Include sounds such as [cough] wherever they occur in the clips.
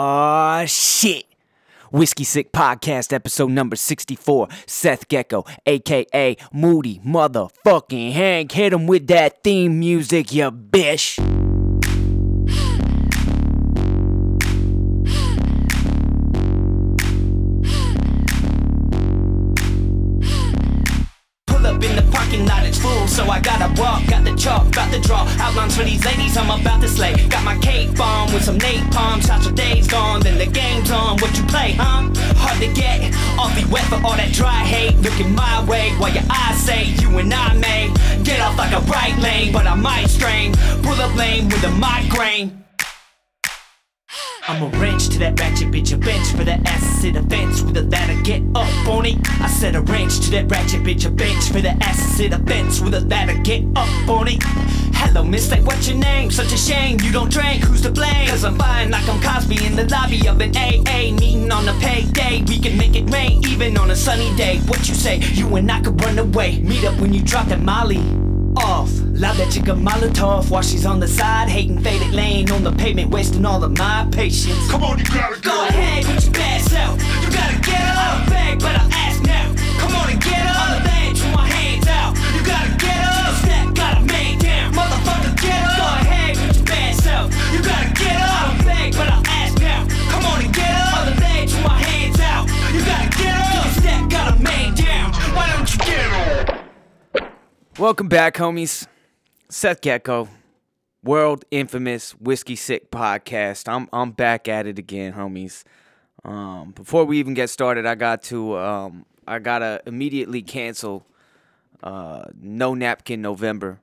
Ah, shit. Whiskey Sick Podcast, episode number 64. Seth Gecko, aka Moody Motherfucking Hank. Hit him with that theme music, you bitch. Draw outlines for these ladies I'm about to slay. Got my cape on with some napalm, shots your days gone, then the game's on. What you play, huh? Hard to get, awfully wet for all that dry hate. Looking my way while your eyes say you and I may get off like a right lane, but I might strain. Pull up lane with a migraine. I'm a wrench to that ratchet bitch, a bench for that ass to the fence with a ladder, get up on it. I said a wrench to that ratchet bitch, a bench for the ass to the fence with a ladder, get up on it. Hello, miss, like, what's your name? Such a shame you don't drink, who's to blame? Cause I'm fine like I'm Cosby in the lobby of an AA meeting on a payday. We can make it rain even on a sunny day. What you say? You and I could run away. Meet up when you drop that Molly off. Loud that chick a Molotov while she's on the side, hating faded lane on the pavement, wasting all of my patience. Come on, you gotta Go go. ahead put your bad self. You gotta get up. Beg, but I ask now. Come on and get up. On the bench Welcome back, homies. Seth Gecko, world infamous Whiskey Sick Podcast. I'm I'm back at it again, homies. Um, before we even get started, I got to um, I gotta immediately cancel uh, No Napkin November.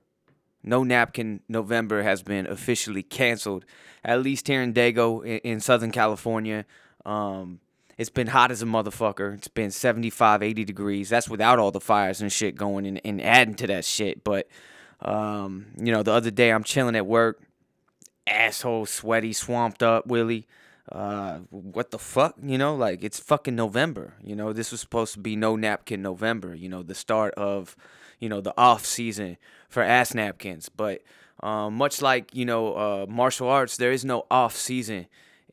No Napkin November has been officially canceled, at least here in Dago in, in Southern California. Um, it's been hot as a motherfucker. It's been 75, 80 degrees. That's without all the fires and shit going and, and adding to that shit. But, um, you know, the other day I'm chilling at work, asshole, sweaty, swamped up, Willie. Uh, what the fuck? You know, like it's fucking November. You know, this was supposed to be no napkin November. You know, the start of, you know, the off season for ass napkins. But um, much like you know, uh, martial arts, there is no off season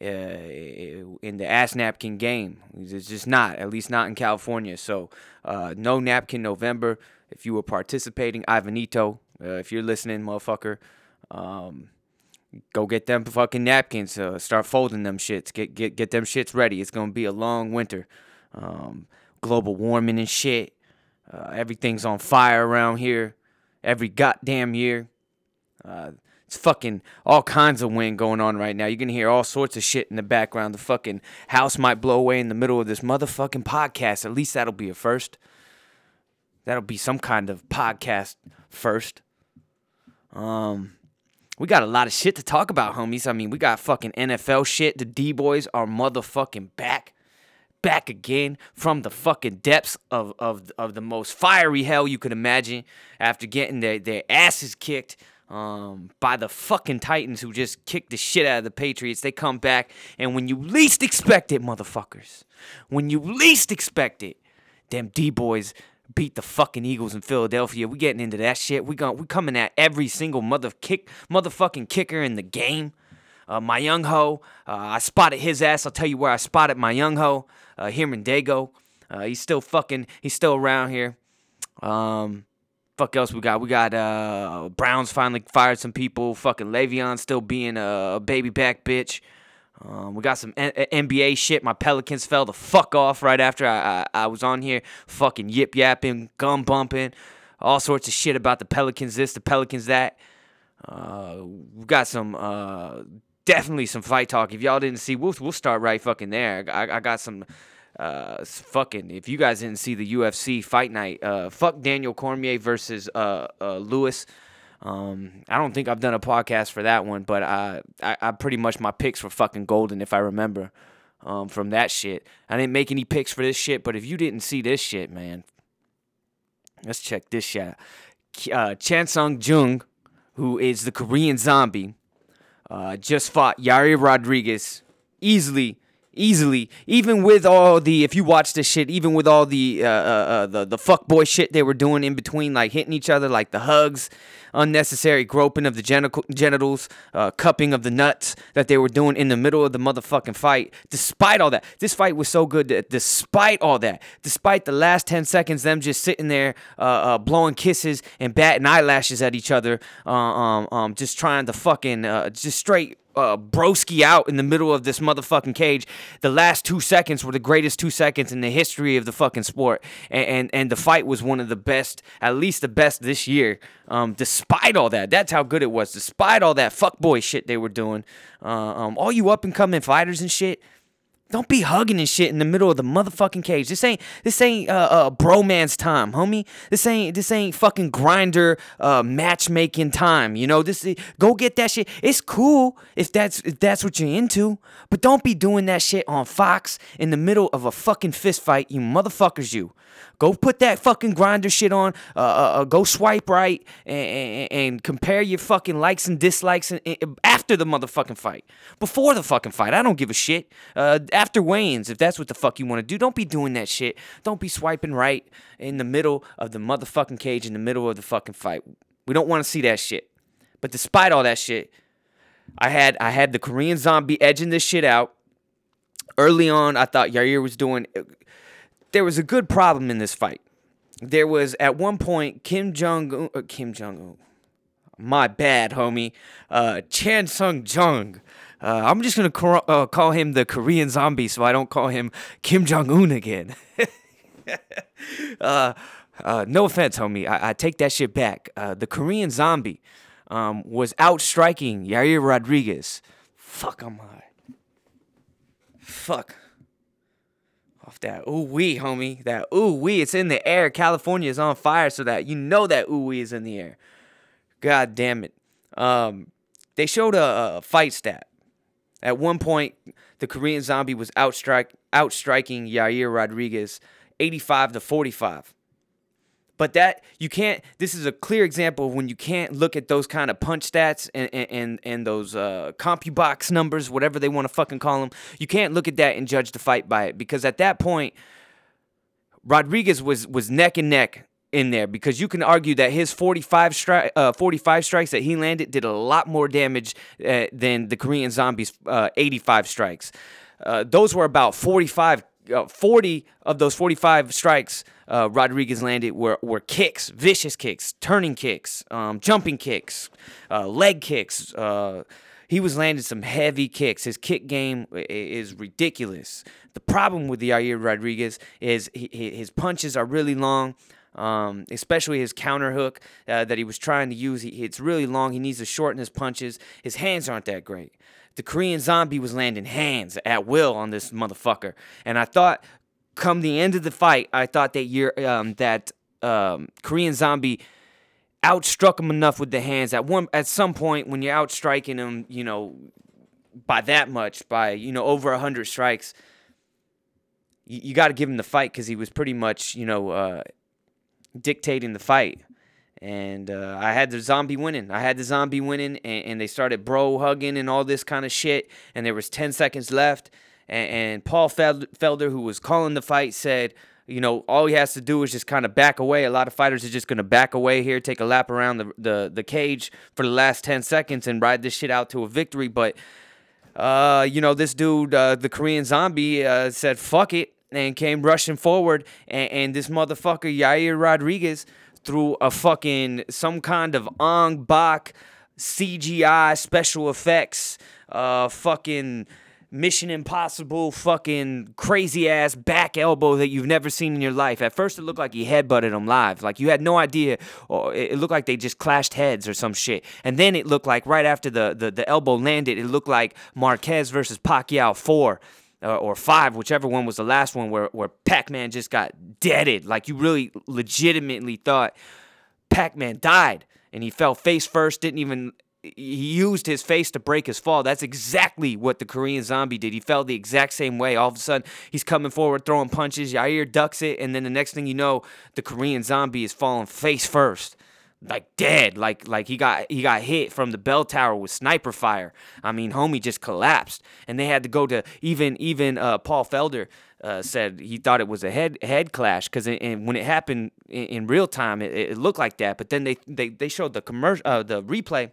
uh, in the ass napkin game. It's just not, at least not in California. So, uh, no napkin November. If you were participating, Ivanito, uh, if you're listening, motherfucker, um, go get them fucking napkins. Uh, start folding them shits. Get get get them shits ready. It's gonna be a long winter. Um, global warming and shit. Uh, everything's on fire around here. Every goddamn year. It's fucking all kinds of wind going on right now. You're gonna hear all sorts of shit in the background. The fucking house might blow away in the middle of this motherfucking podcast. At least that'll be a first. That'll be some kind of podcast first. Um, we got a lot of shit to talk about, homies. I mean, we got fucking NFL shit. The D boys are motherfucking back. Back again from the fucking depths of, of, of the most fiery hell you could imagine after getting their, their asses kicked um, by the fucking Titans who just kicked the shit out of the Patriots. They come back, and when you least expect it, motherfuckers, when you least expect it, them D boys beat the fucking Eagles in Philadelphia. We getting into that shit. We going we coming at every single mother kick motherfucking kicker in the game. Uh, my young ho, uh, I spotted his ass. I'll tell you where I spotted my young ho. Uh, here in Dago. Uh, he's still fucking. He's still around here. Um, fuck else we got? We got uh Browns finally fired some people. Fucking Le'Veon still being a, baby back bitch. Um, we got some N- NBA shit. My Pelicans fell the fuck off right after I, I, I was on here, fucking yip yapping, gum bumping, all sorts of shit about the Pelicans this, the Pelicans that. Uh, we got some uh, definitely some fight talk. If y'all didn't see, we'll we'll start right fucking there. I, I got some uh fucking. If you guys didn't see the UFC fight night, uh, fuck Daniel Cormier versus uh, uh Lewis. Um, I don't think I've done a podcast for that one, but I, I, I pretty much my picks were fucking golden if I remember, um, from that shit. I didn't make any picks for this shit, but if you didn't see this shit, man, let's check this shit. out. Uh, Chan Sung Jung, who is the Korean zombie, uh, just fought Yair Rodriguez easily, easily. Even with all the, if you watch this shit, even with all the uh, uh, uh, the the fuck boy shit they were doing in between, like hitting each other, like the hugs, unnecessary groping of the genital- genitals, uh, cupping of the nuts that they were doing in the middle of the motherfucking fight. Despite all that, this fight was so good that despite all that, despite the last 10 seconds, them just sitting there uh, uh, blowing kisses and batting eyelashes at each other, uh, um, um, just trying to fucking, uh, just straight uh, broski out in the middle of this motherfucking cage. The last two seconds were the greatest two seconds in the history of the fucking sport, and and, and the fight was one of the best, at least the best this year. Um, despite all that, that's how good it was. Despite all that fuckboy shit they were doing, uh, um, all you up and coming fighters and shit. Don't be hugging and shit in the middle of the motherfucking cage. This ain't this ain't uh, uh bromance time, homie. This ain't this ain't fucking Grindr uh matchmaking time. You know this. Go get that shit. It's cool if that's if that's what you're into, but don't be doing that shit on Fox in the middle of a fucking fist fight. You motherfuckers, you. Go put that fucking Grindr shit on. Uh, uh, uh go swipe right and, and, and, compare your fucking likes and dislikes and, and, after the motherfucking fight. Before the fucking fight, I don't give a shit. Uh, after weigh-ins, if that's what the fuck you want to do, don't be doing that shit. Don't be swiping right in the middle of the motherfucking cage in the middle of the fucking fight. We don't want to see that shit. But despite all that shit, I had I had the Korean Zombie edging this shit out. Early on, I thought Yair was doing there was a good problem in this fight. There was at one point Kim Jong uh, Kim Jong Un. My bad, homie. Uh, Chan Sung Jung. Uh, I'm just gonna cor- uh, call him the Korean zombie, so I don't call him Kim Jong Un again. [laughs] uh, uh, no offense, homie. I, I take that shit back. Uh, the Korean zombie um, was outstriking Yair Rodriguez. Fuck, I'm high. Fuck off that ooh wee, homie. That ooh wee, it's in the air. California is on fire, so that you know that ooh wee is in the air. God damn it. Um, they showed a, a fight stat. At one point, the Korean Zombie was outstrike outstriking Yair Rodriguez, 85 to 45. But that you can't. This is a clear example of when you can't look at those kind of punch stats and and and those uh, CompuBox numbers, whatever they want to fucking call them. You can't look at that and judge the fight by it because at that point, Rodriguez was was neck and neck in there because you can argue that his 45 stri- uh, 45 strikes that he landed did a lot more damage uh, than the Korean Zombies uh, 85 strikes. Uh, those were about 45 uh, 40 of those 45 strikes uh, Rodriguez landed were, were kicks, vicious kicks, turning kicks, um, jumping kicks, uh, leg kicks. Uh, he was landing some heavy kicks. His kick game is ridiculous. The problem with the Yair Rodriguez is he, his punches are really long. Um, especially his counter hook uh, that he was trying to use. He, it's really long. He needs to shorten his punches. His hands aren't that great. The Korean zombie was landing hands at will on this motherfucker. And I thought come the end of the fight, I thought that year um, that um, Korean Zombie outstruck him enough with the hands. At one at some point, when you're outstriking him, you know, by that much, by you know over hundred strikes, you, you got to give him the fight because he was pretty much you know uh, dictating the fight. And uh, I had the zombie winning. I had the zombie winning, and, and they started bro hugging and all this kind of shit. And there was ten seconds left and, and Paul Felder, who was calling the fight, said, you know, all he has to do is just kind of back away. A lot of fighters are just going to back away here, take a lap around the, the, the cage for the last 10 seconds and ride this shit out to a victory. But, uh, you know, this dude, uh, the Korean zombie, uh, said, fuck it, and came rushing forward. And, and this motherfucker, Yair Rodriguez, threw a fucking, some kind of Ong Bak CGI special effects, uh, fucking Mission Impossible fucking crazy ass back elbow that you've never seen in your life. At first, it looked like he headbutted him live. Like you had no idea. Or it looked like they just clashed heads or some shit. And then it looked like right after the, the, the elbow landed, it looked like Marquez versus Pacquiao 4 uh, or 5, whichever one was the last one where, where Pac Man just got deaded. Like you really legitimately thought Pac Man died and he fell face first, didn't even he used his face to break his fall. That's exactly what the Korean zombie did. He fell the exact same way. All of a sudden, he's coming forward, throwing punches. Yair ducks it, and then the next thing you know, the Korean zombie is falling face first. like dead, like like he got he got hit from the bell tower with sniper fire. I mean, homie just collapsed, and they had to go to even even uh, Paul Felder. Uh, said he thought it was a head head clash because when it happened in, in real time, it, it, looked like that. But then they they, they showed the commercial, uh, the replay.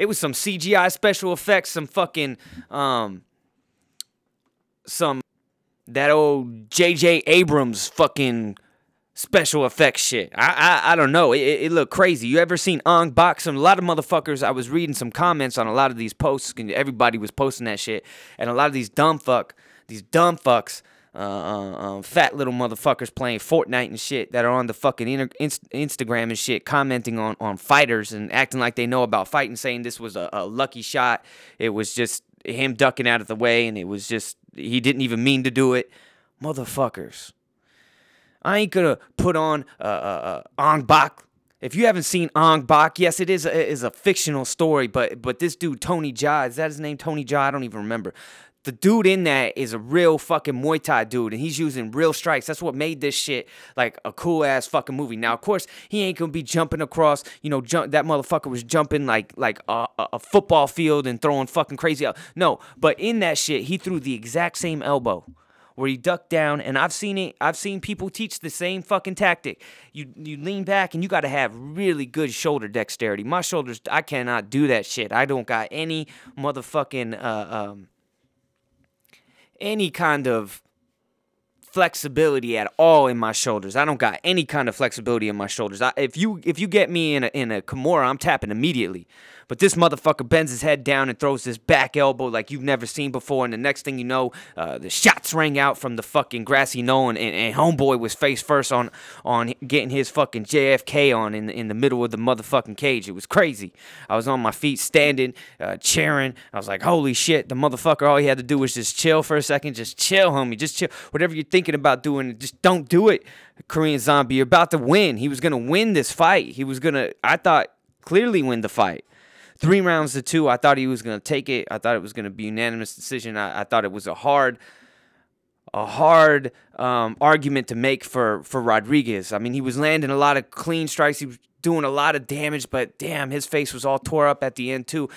It was some CGI special effects, some fucking um, some that old J.J. Abrams fucking special effects shit. I I, I don't know. It, it looked crazy. You ever seen Ong? Some a lot of motherfuckers. I was reading some comments on a lot of these posts, and everybody was posting that shit. And a lot of these dumb fuck these dumb fucks, uh, uh, um, fat little motherfuckers playing Fortnite and shit that are on the fucking inter- inst- Instagram and shit, commenting on, on fighters and acting like they know about fighting, saying this was a, a lucky shot. It was just him ducking out of the way, and it was just he didn't even mean to do it. Motherfuckers. I ain't gonna put on uh, uh, uh, Ong Bak. If you haven't seen Ong Bak, yes, it is a, is a fictional story, but but this dude Tony Jaa, is that his name? Tony Jaa? I don't even remember the dude in that is a real fucking Muay Thai dude, and he's using real strikes. That's what made this shit like a cool ass fucking movie. Now, of course, he ain't gonna be jumping across. You know, jump that motherfucker was jumping like like a, a football field and throwing fucking crazy out. No, but in that shit, he threw the exact same elbow where he ducked down and I've seen it I've seen people teach the same fucking tactic. You you lean back and you got to have really good shoulder dexterity. My shoulders I cannot do that shit. I don't got any motherfucking uh, um any kind of flexibility at all in my shoulders. I don't got any kind of flexibility in my shoulders. I, if you if you get me in a in a Kimura, I'm tapping immediately. But this motherfucker bends his head down and throws this back elbow like you've never seen before. And the next thing you know, uh, the shots rang out from the fucking grassy knoll, and, and, homeboy was face first on on getting his fucking JFK on in the, in the middle of the motherfucking cage. It was crazy. I was on my feet, standing, uh, cheering. I was like, holy shit, the motherfucker. All he had to do was just chill for a second, just chill, homie, just chill. Whatever you're thinking about doing, just don't do it. Korean Zombie, you're about to win. He was gonna win this fight. He was gonna. I thought clearly win the fight three rounds to two. I thought he was going to take it. I thought it was going to be unanimous decision. I, I, thought it was a hard, a hard um, argument to make for for Rodriguez. I mean, he was landing a lot of clean strikes. He was doing a lot of damage, but damn, his face was all tore up at the end too.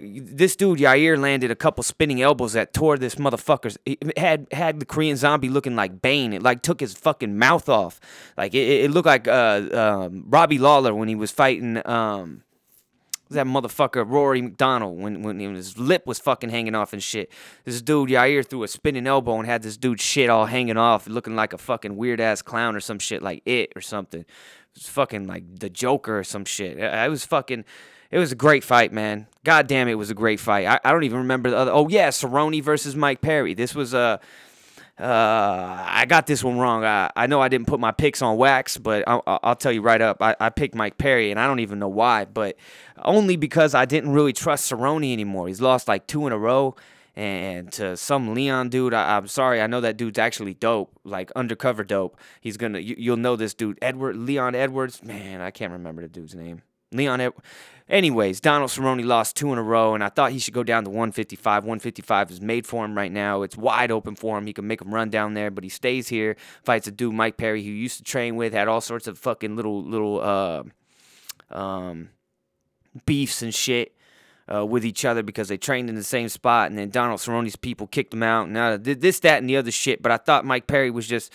This dude Yair landed a couple spinning elbows that tore this motherfucker's. Had had the Korean zombie looking like Bane. It like took his fucking mouth off. Like it, it looked like uh, um, Robbie Lawler when he was fighting. Um, that motherfucker Rory MacDonald when when his lip was fucking hanging off and shit. This dude Yair threw a spinning elbow and had this dude shit all hanging off, looking like a fucking weird ass clown or some shit like it or something. It was fucking like the Joker or some shit. I was fucking. It was a great fight, man. God damn, it was a great fight. I, I don't even remember the other. Oh yeah, Cerrone versus Mike Perry. This was a. Uh, uh, I got this one wrong. I, I know I didn't put my picks on wax, but I'll, I'll tell you right up. I, I picked Mike Perry, and I don't even know why, but only because I didn't really trust Cerrone anymore. He's lost like two in a row. And to some Leon dude, I, am sorry, I know that dude's actually dope, like undercover dope. He's gonna, you, will know this dude, Edward Leon Edwards. Man, I can't remember the dude's name. Leon Ed- Anyways, Donald Cerrone lost two in a row, and I thought he should go down to 155. 155 is made for him right now. It's wide open for him. He can make him run down there, but he stays here, fights a dude, Mike Perry, who used to train with, had all sorts of fucking little, little, uh, um, beefs and shit. Uh, with each other because they trained in the same spot, and then Donald Cerrone's people kicked him out, now this, that, and the other shit. But I thought Mike Perry was just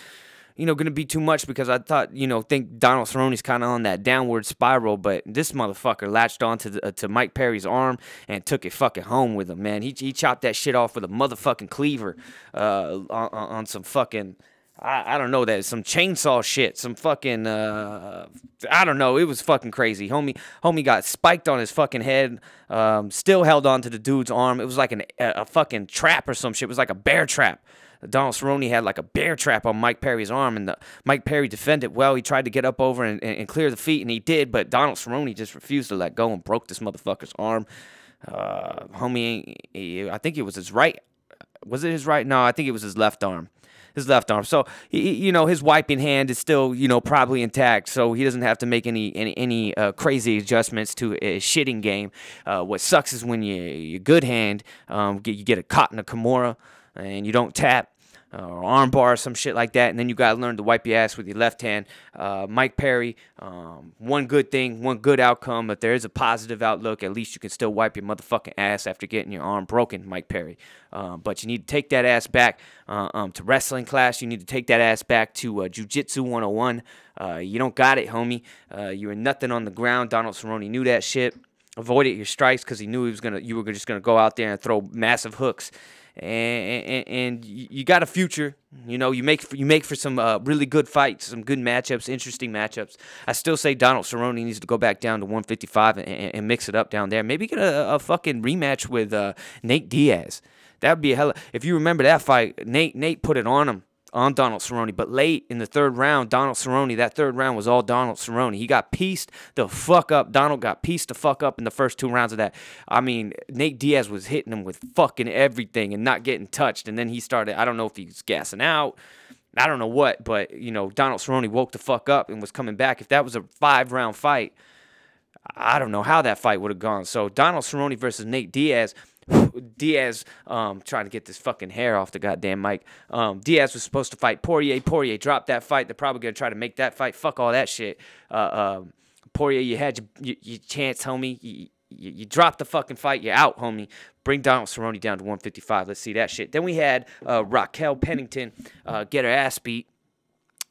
you know, going to be too much because I thought, you know, think Donald Cerrone's kind of on that downward spiral, but this motherfucker latched onto the, uh, to Mike Perry's arm and took it fucking home with him, man. He, he chopped that shit off with a motherfucking cleaver uh, on, on some fucking. I, I don't know that some chainsaw shit, some fucking uh, I don't know. It was fucking crazy. Homie, homie got spiked on his fucking head. Um, still held on to the dude's arm. It was like an, a, a fucking trap or some shit. It was like a bear trap. Donald Cerrone had like a bear trap on Mike Perry's arm, and the, Mike Perry defended well. He tried to get up over and, and, and, clear the feet, and he did, but Donald Cerrone just refused to let go and broke this motherfucker's arm. Uh, homie, he, I think it was his right. Was it his right? No, I think it was his left arm. His left arm. So, he, you know, his wiping hand is still, you know, probably intact. So he doesn't have to make any any, any uh, crazy adjustments to a shitting game. Uh, what sucks is when you, your good hand, um, you get a caught in a Kimura and you don't tap. uh, or armbar or some shit like that, and then you gotta learn to wipe your ass with your left hand. Uh, Mike Perry, um, one good thing, one good outcome. If there is a positive outlook, at least you can still wipe your motherfucking ass after getting your arm broken, Mike Perry. Uh, but you need to take that ass back uh, um, to wrestling class. You need to take that ass back to uh, Jiu-Jitsu 101. Uh, you don't got it, homie. You were nothing on the ground. Donald Cerrone knew that shit. Avoided your strikes because he knew he was gonna. You were just gonna go out there and throw massive hooks and, and, and you got a future. You know, you make you make for some uh, really good fights, some good matchups, interesting matchups. I still say Donald Cerrone needs to go back down to 155 and, and, mix it up down there. Maybe get a, a fucking rematch with uh, Nate Diaz. That would be a hell. If you remember that fight, Nate Nate put it on him on Donald Cerrone. But late in the third round, Donald Cerrone, that third round was all Donald Cerrone. He got pieced the fuck up. Donald got pieced the fuck up in the first two rounds of that. I mean, Nate Diaz was hitting him with fucking everything and not getting touched. And then he started, I don't know if he's gassing out. I don't know what, but you know, Donald Cerrone woke the fuck up and was coming back. If that was a five round fight, I don't know how that fight would have gone. So Donald Cerrone versus Nate Diaz. Diaz um, trying to get this fucking hair off the goddamn mic. Um, Diaz was supposed to fight Poirier. Poirier dropped that fight. They're probably gonna try to make that fight. Fuck all that shit. Uh, um, Poirier, you had your, your, your chance, homie. You, you, you dropped the fucking fight. You're out, homie. Bring Donald Cerrone down to 155. Let's see that shit. Then we had uh, Raquel Pennington uh, get her ass beat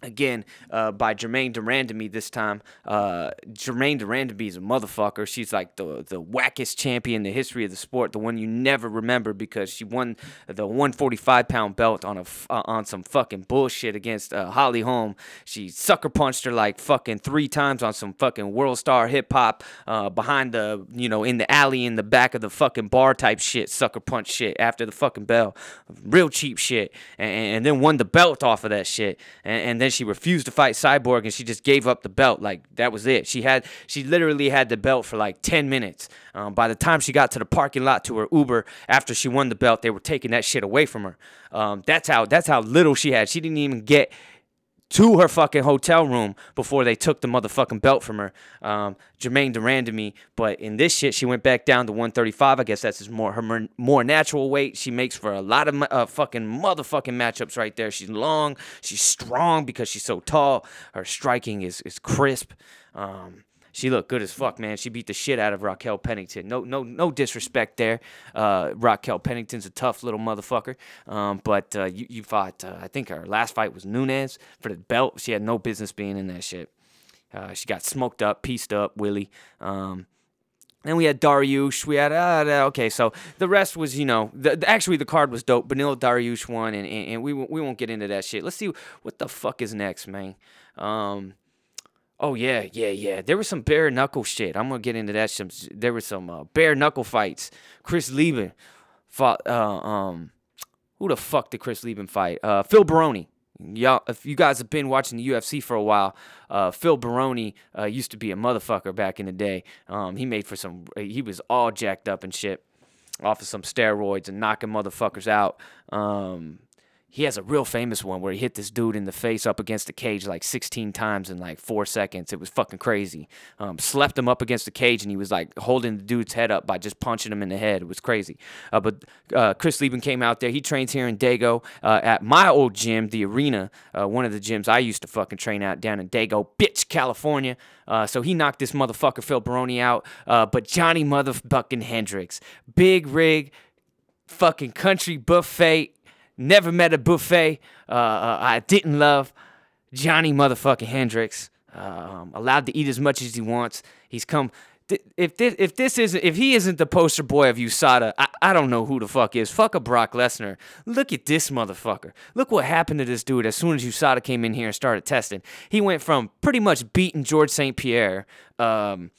again uh, by Germaine de Randamie this time. Uh, Germaine de Randamie is a motherfucker. She's like the the wackest champion in the history of the sport, the one you never remember because she won the 145 pound belt on a uh, on some fucking bullshit against uh, Holly Holm. She sucker punched her like fucking three times on some fucking world star hip hop uh, behind the you know in the alley in the back of the fucking bar type shit, sucker punch shit after the fucking bell, real cheap shit, and, and then won the belt off of that shit, and, and then then she refused to fight Cyborg and she just gave up the belt. Like that was it. She had she literally had the belt for like 10 minutes. Um, by the time she got to the parking lot to her Uber after she won the belt, they were taking that shit away from her. Um, that's how that's how little she had. She didn't even get to her fucking hotel room before they took the motherfucking belt from her. Um, Germaine to me, but in this shit, she went back down to 135. I guess that's his more her more natural weight. She makes for a lot of uh, fucking motherfucking matchups right there. She's long, she's strong because she's so tall. Her striking is is crisp. Um, she looked good as fuck, man. She beat the shit out of Raquel Pennington. No, no, no disrespect there. Uh, Raquel Pennington's a tough little motherfucker. Um, but uh, you, you fought. Uh, I think her last fight was Nunes for the belt. She had no business being in that shit. Uh, she got smoked up, pieced up, Willie. Um, then we had Dariush. We had uh, okay, so the rest was you know the, actually the card was dope. Beneil Dariush won, and, and, and we we won't get into that shit. Let's see what the fuck is next, man. Um, Oh yeah, yeah, yeah. There was some bare knuckle shit. I'm gonna get into that. Some there was some uh, bare knuckle fights. Chris Leben fought. Uh, um, who the fuck did Chris Leben fight? Uh, Phil Baroni. Y'all, if you guys have been watching the UFC for a while, uh, Phil Baroni uh, used to be a motherfucker back in the day. Um, he made for some. He was all jacked up and shit, off of some steroids and knocking motherfuckers out. Um, he has a real famous one where he hit this dude in the face up against the cage like 16 times in like four seconds. It was fucking crazy. Um, slept him up against the cage and he was like holding the dude's head up by just punching him in the head. It was crazy. Uh, but uh, Chris Leben came out there. He trains here in Dago uh, at my old gym, the Arena, uh, one of the gyms I used to fucking train at down in Dago, bitch, California. Uh, so he knocked this motherfucker Phil Baroni out. Uh, but Johnny motherfucking Hendricks, big rig, fucking country buffet Never met a buffet uh, uh, I didn't love. Johnny motherfucking Hendricks. Um, allowed to eat as much as he wants. He's come. if this if this isn't if he isn't the poster boy of USADA, I, I don't know who the fuck is. Fuck a Brock Lesnar. Look at this motherfucker. Look what happened to this dude as soon as USADA came in here and started testing. He went from pretty much beating George St. Pierre. Um,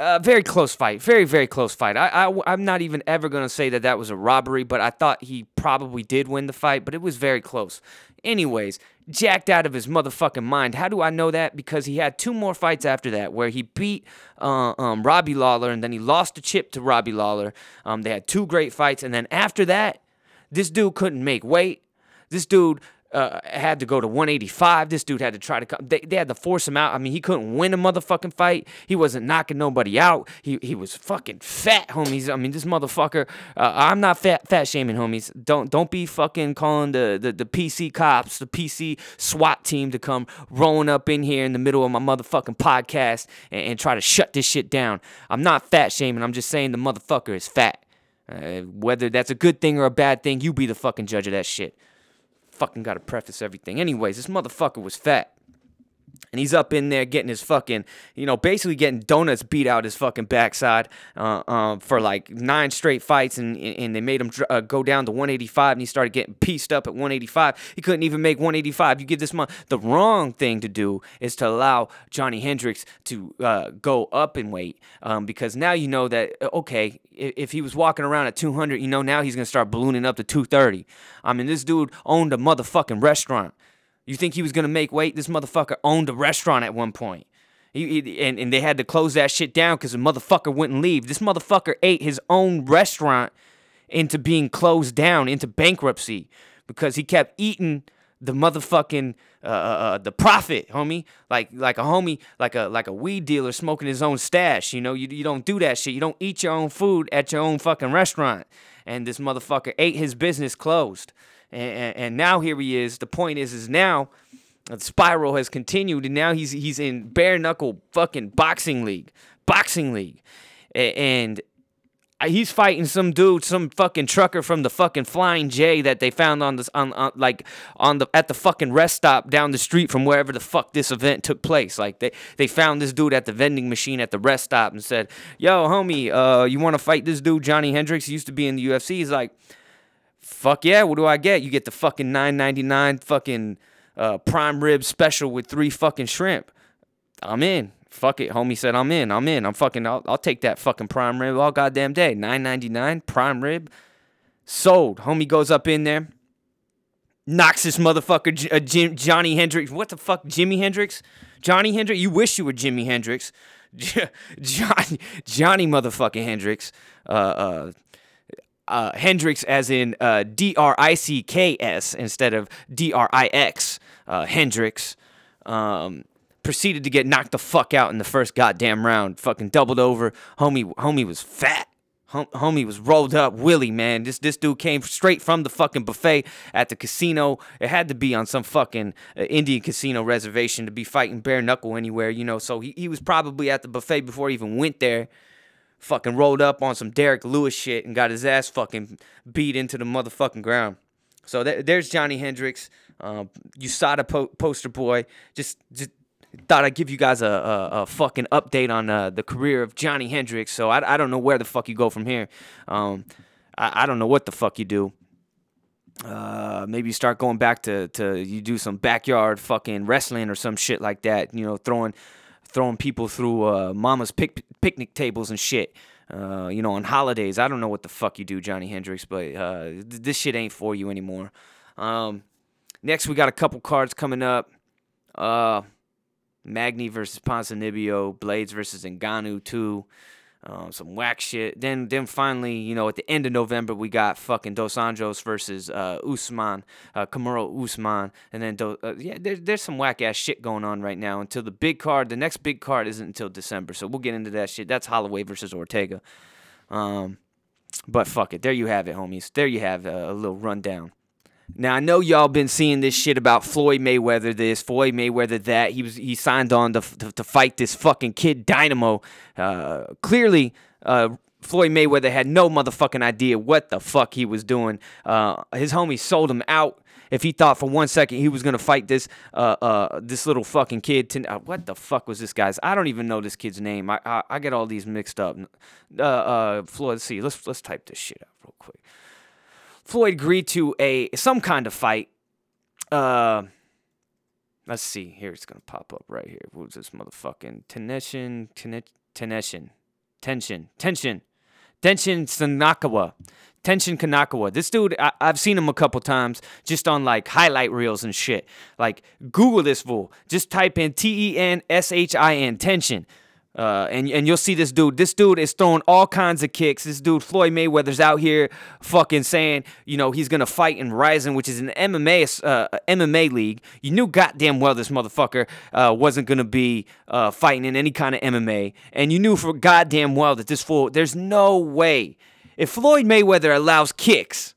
uh, very close fight. Very, very close fight. I, I, I'm not even ever to say that that was a robbery, but I thought he probably did win the fight, but it was very close. Anyways, jacked out of his motherfucking mind. How do I know that? Because he had two more fights after that where he beat uh, um, Robbie Lawler and then he lost the chip to Robbie Lawler. Um, they had two great fights. And then after that, this dude couldn't make weight. This dude uh, had to go to 185. This dude had to try to come. They, they had to force him out. I mean, he couldn't win a motherfucking fight. He wasn't knocking nobody out. He he was fucking fat, homies. I mean, this motherfucker. Uh, I'm not fat fat shaming, homies. Don't don't be fucking calling the, the the PC cops, the PC SWAT team to come rolling up in here in the middle of my motherfucking podcast and, and try to shut this shit down. I'm not fat shaming. I'm just saying the motherfucker is fat. Uh, whether that's a good thing or a bad thing, you be the fucking judge of that shit fucking got to preface everything. Anyways, this motherfucker was fat. And he's up in there getting his fucking, you know, basically getting donuts beat out his fucking backside uh, uh, for like nine straight fights. And, and they made him uh, go down to 185 and he started getting pieced up at 185. He couldn't even make 185. You give this man the wrong thing to do is to allow Johnny Hendricks to uh, go up in weight um, because now you know that, uh, okay, if, if he was walking around at 200, you know, now he's going to start ballooning up to 230. I mean, this dude owned a motherfucking restaurant. You think he was gonna make weight? This motherfucker owned a restaurant at one point. He, he, and, and they had to close that shit down because the motherfucker wouldn't leave. This motherfucker ate his own restaurant into being closed down, into bankruptcy, because he kept eating the motherfucking uh, uh, uh, the profit, homie. Like like a homie, like a like a weed dealer smoking his own stash. You know, you, you don't do that shit. You don't eat your own food at your own fucking restaurant. And this motherfucker ate his business closed and, and now here he is. The point is, is now the spiral has continued, and now he's he's in bare knuckle fucking boxing league, boxing league, and he's fighting some dude, some fucking trucker from the fucking Flying J that they found on this on, on like on the at the fucking rest stop down the street from wherever the fuck this event took place. Like they they found this dude at the vending machine at the rest stop and said, "Yo, homie, uh, you want to fight this dude Johnny Hendricks? He used to be in the UFC." He's like fuck yeah, what do I get? You get the fucking 9.99 fucking uh, prime rib special with three fucking shrimp. I'm in. Fuck it, homie said I'm in. I'm in. I'm fucking. I'll, I'll take that fucking prime rib all goddamn day. 9.99 prime rib, sold. Homie goes up in there, knocks this motherfucker uh, Jim, Johnny Hendricks. What the fuck, Jimi Hendrix? Johnny Hendricks? You wish you were Jimi Hendrix. [laughs] Johnny, Johnny motherfucking Hendricks. Uh, uh, uh, Hendricks as in uh, D R I C K S instead of D R I X, uh, Hendricks, um, proceeded to get knocked the fuck out in the first goddamn round. Fucking doubled over. Homie, homie was fat. Hom- homie was rolled up, Willie, man. This this dude came straight from the fucking buffet at the casino. It had to be on some fucking uh, Indian casino reservation to be fighting bare knuckle anywhere, you know. So he, he was probably at the buffet before he even went there fucking rolled up on some Derrick Lewis shit and got his ass fucking beat into the motherfucking ground. So th- there's Johnny Hendricks, um, USADA po- poster boy. Just, just thought I'd give you guys a, a, a fucking update on uh, the career of Johnny Hendricks. So I, I don't know where the fuck you go from here. Um, I, I don't know what the fuck you do. Uh, maybe you start going back to, to you do some backyard fucking wrestling or some shit like that. You know, throwing throwing people through uh, mama's pic- picnic tables and shit. Uh, you know, on holidays. I don't know what the fuck you do, Johnny Hendricks, but uh, th- this shit ain't for you anymore. Um, next, we got a couple cards coming up. Uh, Magny versus Ponzinibbio, Blaydes versus Ngannou 2 um, some whack shit. Then then finally, you know, at the end of November, we got fucking Dos Anjos versus uh, Usman, uh, Usman, and then Do- uh, yeah, there, there's some whack ass shit going on right now. Until the big card, the next big card isn't until December, so we'll get into that shit. That's Holloway versus Ortega. Um, but fuck it, there you have it, homies. There you have a, a little rundown. Now I know y'all been seeing this shit about Floyd Mayweather this, Floyd Mayweather that. He was he signed on to to, to fight this fucking kid Dynamo. Uh, clearly, uh, Floyd Mayweather had no motherfucking idea what the fuck he was doing. Uh, his homie sold him out. If he thought for one second he was gonna fight this uh, uh, this little fucking kid, to, uh, what the fuck was this guy's? I don't even know this kid's name. I I, I get all these mixed up. Floyd, let's see. Let's let's type this shit out real quick. Floyd agreed to a some kind of fight. Uh, let's see. Here it's gonna pop up right here. Who's this motherfucking Teneshin? Teneshin? Tension? Tension? Tenshin Sanakawa. Tenshin Kanakawa. This dude, I, have seen him a couple times just on like highlight reels and shit. Like, Google this fool. Just type in T E N S H I N, Tension. Uh, and and you'll see this dude. This dude is throwing all kinds of kicks. This dude Floyd Mayweather's out here fucking saying, you know, he's gonna fight in RIZIN, which is an MMA uh, MMA league. You knew goddamn well this motherfucker uh, wasn't gonna be uh, fighting in any kind of MMA, and you knew for goddamn well that this fool. There's no way if Floyd Mayweather allows kicks,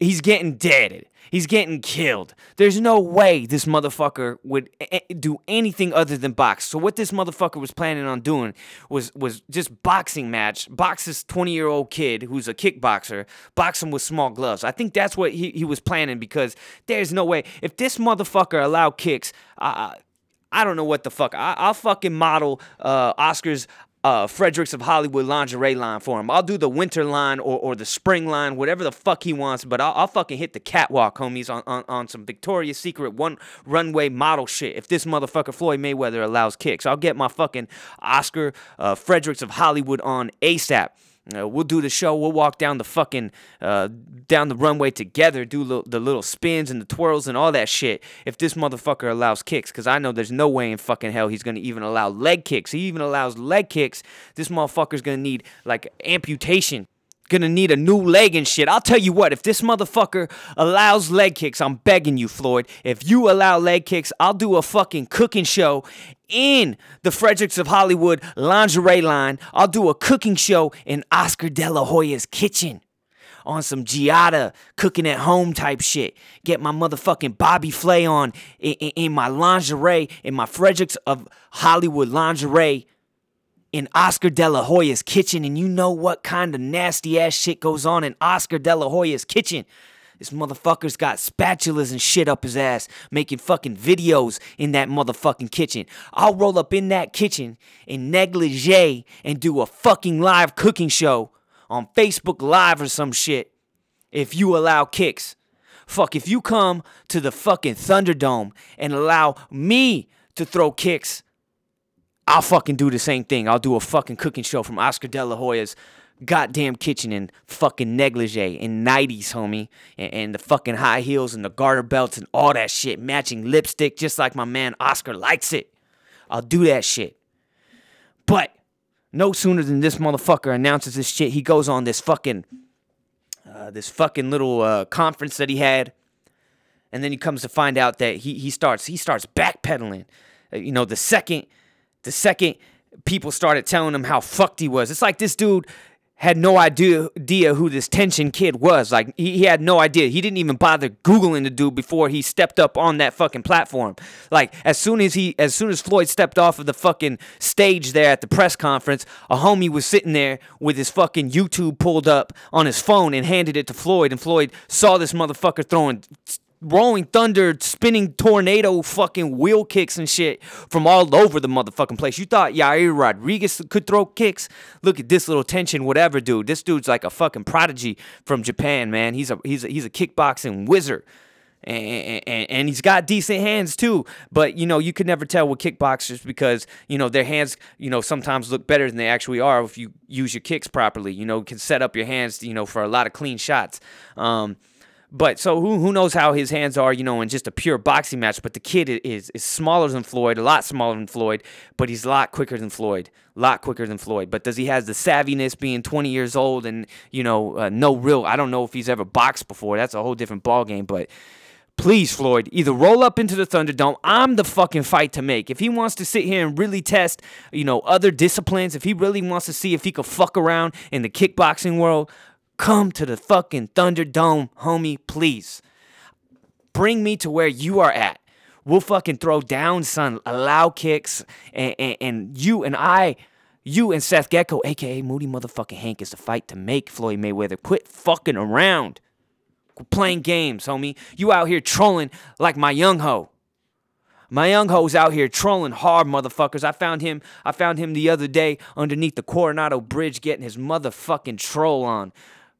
he's getting deaded. He's getting killed. There's no way this motherfucker would a- do anything other than box. So what this motherfucker was planning on doing was was just boxing match. Box this 20 year old kid who's a kickboxer, box him with small gloves. I think that's what he, he was planning because there's no way if this motherfucker allowed kicks. Uh, I don't know what the fuck. I, will fucking model uh, Oscar's uh, Fredericks of Hollywood lingerie line for him. I'll do the winter line or, or the spring line, whatever the fuck he wants, but I'll, I'll fucking hit the catwalk, homies, on, on, on some Victoria's Secret one runway model shit if this motherfucker Floyd Mayweather allows kicks. I'll get my fucking Oscar uh, Fredericks of Hollywood on ASAP. Uh, we'll do the show. We'll walk down the fucking uh, down the runway together, do the little spins and the twirls and all that shit. If this motherfucker allows kicks, because I know there's no way in fucking hell he's gonna even allow leg kicks. He even allows leg kicks. This motherfucker's gonna need like amputation gonna need a new leg and shit. I'll tell you what, if this motherfucker allows leg kicks, I'm begging you, Floyd. If you allow leg kicks, I'll do a fucking cooking show in the Fredericks of Hollywood lingerie line. I'll do a cooking show in Oscar De La Hoya's kitchen. On some Giada cooking at home type shit. Get my motherfucking Bobby Flay on in, in, in my lingerie, in my Fredericks of Hollywood lingerie in Oscar De La Hoya's kitchen, and you know what kind of nasty ass shit goes on in Oscar De La Hoya's kitchen. This motherfucker's got spatulas and shit up his ass, making fucking videos in that motherfucking kitchen. I'll roll up in that kitchen in negligee and do a fucking live cooking show on Facebook Live or some shit if you allow kicks. Fuck, if you come to the fucking Thunderdome and allow me to throw kicks, I'll fucking do the same thing. I'll do a fucking cooking show from Oscar De La Hoya's goddamn kitchen in fucking negligee and 90s, homie. And, and, the fucking high heels and the garter belts and all that shit. Matching lipstick just like my man Oscar likes it. I'll do that shit. But no sooner than this motherfucker announces this shit, he goes on this fucking uh, this fucking little uh, conference that he had. And then he comes to find out that he, he starts he starts backpedaling. Uh, you know, the second the second people started telling him how fucked he was. It's like this dude had no idea, who this tension kid was. Like he, he had no idea. He didn't even bother googling the dude before he stepped up on that fucking platform. Like as soon as he as soon as Floyd stepped off of the fucking stage there at the press conference, a homie was sitting there with his fucking YouTube pulled up on his phone and handed it to Floyd and Floyd saw this motherfucker throwing rolling thunder, spinning tornado, fucking wheel kicks and shit from all over the motherfucking place. You thought Yair Rodriguez could throw kicks? Look at this little tension, whatever, dude. This dude's like a fucking prodigy from Japan, man. He's a he's a, he's a kickboxing wizard. And, and, and, he's got decent hands too. But you know, you could never tell with kickboxers because you know their hands, you know, sometimes look better than they actually are if you use your kicks properly. You know, can set up your hands, you know, for a lot of clean shots. Um, but so who who knows how his hands are, you know, in just a pure boxing match. But the kid is is smaller than Floyd, a lot smaller than Floyd, but he's a lot quicker than Floyd, a lot quicker than Floyd. But does he has the savviness being 20 years old and you know uh, no real? I don't know if he's ever boxed before. That's a whole different ball game. But please, Floyd, either roll up into the Thunderdome. I'm the fucking fight to make. If he wants to sit here and really test, you know, other disciplines, if he really wants to see if he could fuck around in the kickboxing world, Come to the fucking Thunderdome, homie, please. Bring me to where you are at. We'll fucking throw down, son. Allow kicks, and, and, and you and I, you and Seth Gecko, aka Moody motherfucking Hank, is the fight to make Floyd Mayweather. Quit fucking around. Playing games, homie. You out here trolling like my young ho. My young ho's out here trolling hard, motherfuckers. I found him. I found him the other day underneath the Coronado Bridge, getting his motherfucking troll on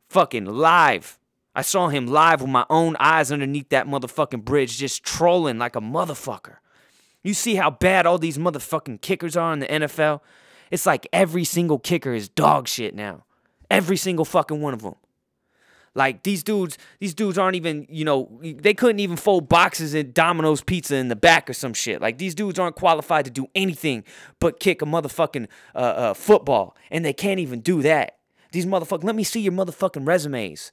fucking live. I saw him live with my own eyes underneath that motherfucking bridge, just trolling like a motherfucker. You see how bad all these motherfucking kickers are in the NFL? It's like every single kicker is dog shit now. Every single fucking one of them. Like these dudes, these dudes aren't even, you know, they couldn't even fold boxes at Domino's Pizza in the back or some shit. Like these dudes aren't qualified to do anything but kick a motherfucking uh, uh, football, and they can't even do that. These motherfuckers, let me see your motherfucking resumes.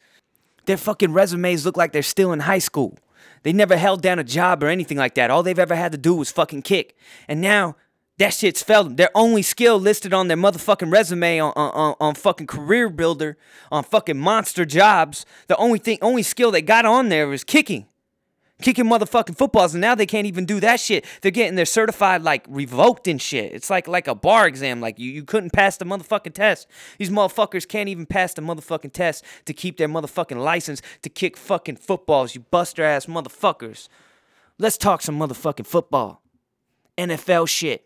Their fucking resumes look like they're still in high school. They never held down a job or anything like that. All they've ever had to do was fucking kick. And now that shit's failed them. Their only skill listed on their motherfucking resume on, on, on fucking career builder, on fucking monster jobs. The only thing, only skill they got on there is kicking. Kicking motherfucking footballs, and now they can't even do that shit. They're getting their certified like revoked and shit. It's like like a bar exam. Like you, you couldn't pass the motherfucking test. These motherfuckers can't even pass the motherfucking test to keep their motherfucking license to kick fucking footballs. You buster ass motherfuckers. Let's talk some motherfucking football. NFL shit.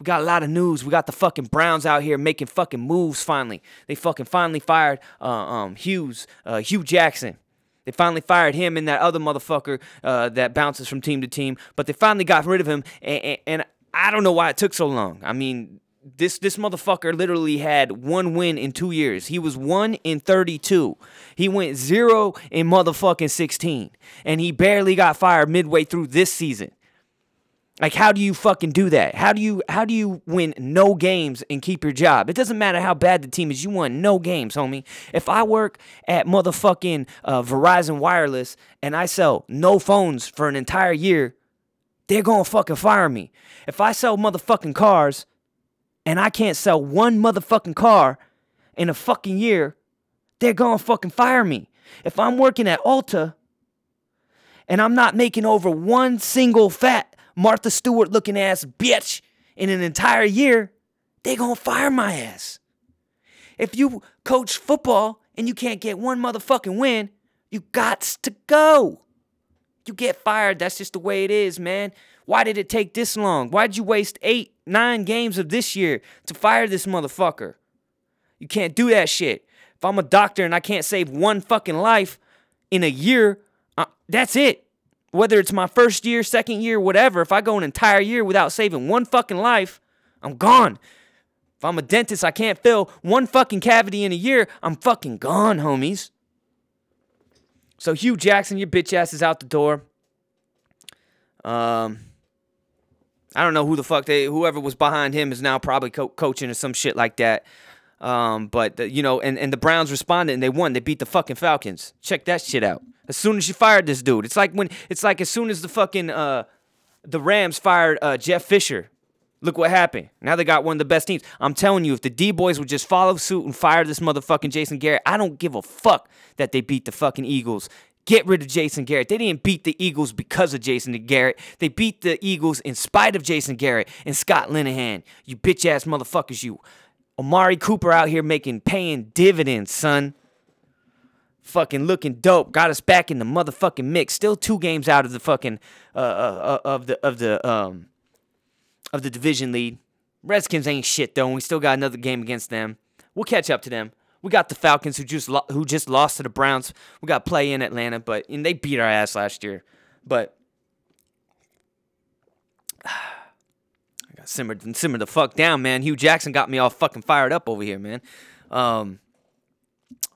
We got a lot of news. We got the fucking Browns out here making fucking moves finally. They fucking finally fired uh, um, Hughes, uh, Hue Jackson. They finally fired him and that other motherfucker uh, that bounces from team to team. But they finally got rid of him, and, and, and I don't know why it took so long. I mean, this this motherfucker literally had one win in two years. He was one in 32. He went zero in motherfucking 16, and he barely got fired midway through this season. Like how do you fucking do that? How do you how do you win no games and keep your job? It doesn't matter how bad the team is. You won no games, homie. If I work at motherfucking uh, Verizon Wireless and I sell no phones for an entire year, they're gonna fucking fire me. If I sell motherfucking cars and I can't sell one motherfucking car in a fucking year, they're gonna fucking fire me. If I'm working at Ulta and I'm not making over one single fat Martha Stewart looking ass bitch in an entire year, they gonna fire my ass. If you coach football and you can't get one motherfucking win, you got to go. You get fired. That's just the way it is, man. Why did it take this long? Why'd you waste eight, nine games of this year to fire this motherfucker? You can't do that shit. If I'm a doctor and I can't save one fucking life in a year, uh, that's it whether it's my first year, second year, whatever, if I go an entire year without saving one fucking life, I'm gone. If I'm a dentist, I can't fill one fucking cavity in a year, I'm fucking gone, homies. So Hue Jackson, your bitch ass is out the door. Um, I don't know who the fuck they, whoever was behind him is now probably co- coaching or some shit like that. Um, but the, you know, and, and the Browns responded and they won. They beat the fucking Falcons. Check that shit out. As soon as you fired this dude, it's like when it's like as soon as the fucking uh, the Rams fired uh, Jeff Fisher. Look what happened. Now they got one of the best teams. I'm telling you, if the D boys would just follow suit and fire this motherfucking Jason Garrett, I don't give a fuck that they beat the fucking Eagles. Get rid of Jason Garrett. They didn't beat the Eagles because of Jason Garrett. They beat the Eagles in spite of Jason Garrett and Scott Linehan. You bitch ass motherfuckers, you. Amari Cooper out here making paying dividends, son. Fucking looking dope. Got us back in the motherfucking mix. Still two games out of the fucking uh, uh, uh of the of the um of the division lead. Redskins ain't shit though. And we still got another game against them. We'll catch up to them. We got the Falcons who just lo- who just lost to the Browns. We got play in Atlanta, but and they beat our ass last year. But simmered simmer the fuck down, man. Hue Jackson got me all fucking fired up over here, man. Um,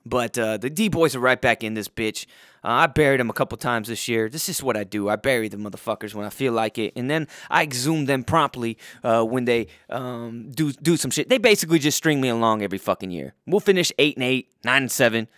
but uh, the D boys are right back in this bitch. Uh, I buried them a couple times this year. This is what I do. I bury the motherfuckers when I feel like it, and then I exhume them promptly uh, when they um, do do some shit. They basically just string me along every fucking year. We'll finish eight and eight, nine and seven,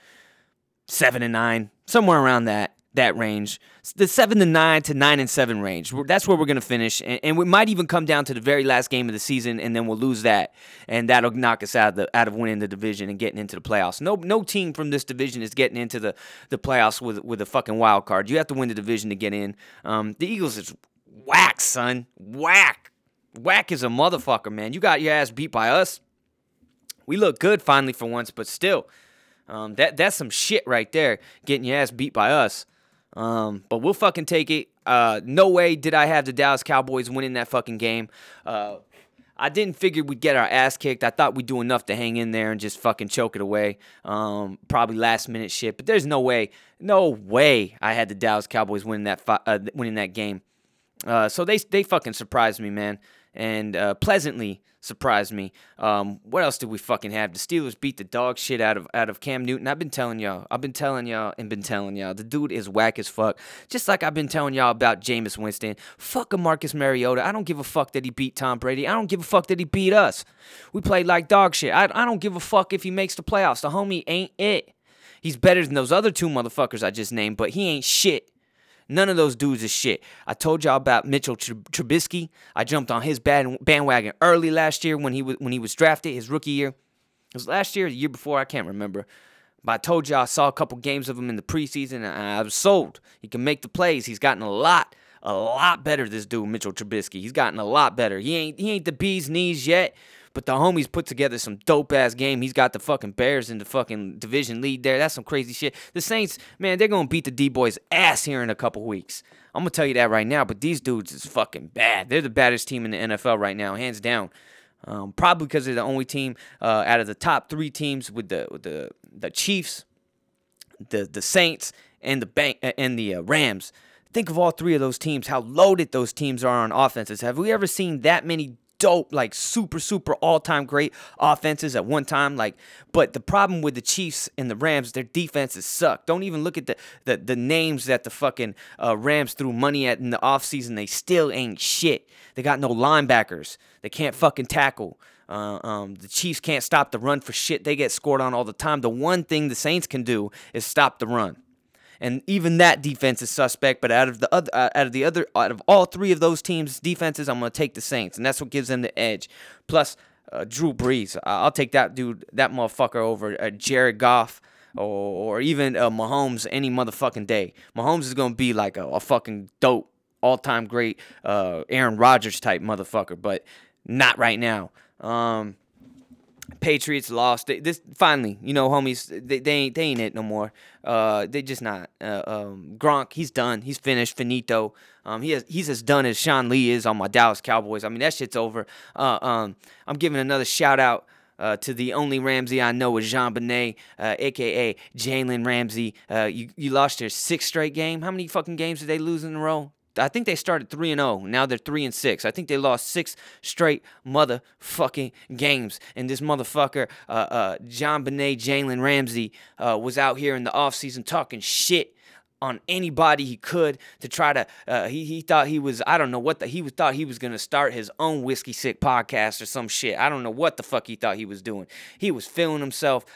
seven and nine, somewhere around that that range, the seven to nine to nine and seven range. That's where we're gonna finish, and, and, we might even come down to the very last game of the season, and then we'll lose that, and that'll knock us out of the out of winning the division and getting into the playoffs. No, no team from this division is getting into the the playoffs with with a fucking wild card. You have to win the division to get in. Um, the Eagles is whack, son, whack. Whack is a motherfucker, man. You got your ass beat by us. We look good finally for once, but still, um, that that's some shit right there. Getting your ass beat by us. Um, but we'll fucking take it. Uh, no way did I have the Dallas Cowboys winning that fucking game. Uh, I didn't figure we'd get our ass kicked. I thought we'd do enough to hang in there and just fucking choke it away. Um, probably last minute shit, but there's no way, no way I had the Dallas Cowboys winning that fi- uh, winning that game. Uh, so they they fucking surprised me, man. and uh, pleasantly surprised me. Um, what else did we fucking have? The Steelers beat the dog shit out of out of Cam Newton. I've been telling y'all, I've been telling y'all, and been telling y'all, the dude is whack as fuck. Just like I've been telling y'all about Jameis Winston. Fuck a Marcus Mariota. I don't give a fuck that he beat Tom Brady. I don't give a fuck that he beat us. We played like dog shit. I, I don't give a fuck if he makes the playoffs. The homie ain't it. He's better than those other two motherfuckers I just named, but he ain't shit. None of those dudes is shit. I told y'all about Mitchell Trubisky. I jumped on his bandwagon early last year when he was when he was drafted, his rookie year. It was last year, the year before, I can't remember. But I told y'all I saw a couple games of him in the preseason, and I was sold. He can make the plays. He's gotten a lot, a lot better. This dude, Mitchell Trubisky. He's gotten a lot better. He ain't he ain't the bee's knees yet. But the homies put together some dope ass game. He's got the fucking Bears in the fucking division lead there. That's some crazy shit. The Saints, man, they're gonna beat the D boys ass here in a couple weeks. I'm gonna tell you that right now. But these dudes is fucking bad. They're the baddest team in the NFL right now, hands down. Um, probably because they're the only team uh, out of the top three teams with the with the the Chiefs, the the Saints, and the bank uh, and the uh, Rams. Think of all three of those teams, how loaded those teams are on offenses. Have we ever seen that many dope, like super, super all time great offenses at one time. Like, but the problem with the Chiefs and the Rams, their defenses suck. Don't even look at the the, the names that the fucking uh, Rams threw money at in the offseason. They still ain't shit. They got no linebackers. They can't fucking tackle. Uh, um, the Chiefs can't stop the run for shit. They get scored on all the time. The one thing the Saints can do is stop the run and even that defense is suspect. But out of the other, uh, out of the other, out of all three of those teams' defenses, I'm gonna take the Saints, and that's what gives them the edge. Plus, uh, Drew Brees, I'll take that dude, that motherfucker over uh, Jared Goff. Or, or even uh, Mahomes any motherfucking day. Mahomes is gonna be like a, a fucking dope, all-time great uh, Aaron Rodgers type motherfucker, but not right now. Um, Patriots lost. They, this finally, you know, homies, they, they ain't they ain't it no more. Uh, they just not. Uh, um, Gronk, he's done. He's finished. Finito. Um, he has, he's as done as Sean Lee is on my Dallas Cowboys. I mean, that shit's over. Uh, um, I'm giving another shout out. Uh, to the only Ramsey I know is JonBenét, uh, aka Jalen Ramsey. Uh, you you lost your sixth straight game. How many fucking games did they lose in a row? I think they started three and zero. Oh. Now they're three and six. I think they lost six straight motherfucking games. And this motherfucker, uh, uh, JonBenét Jalen Ramsey, uh, was out here in the offseason talking shit on anybody he could to try to. Uh, he he thought he was. I don't know what the he was thought he was gonna start his own whiskey sick podcast or some shit. I don't know what the fuck he thought he was doing. He was feeling himself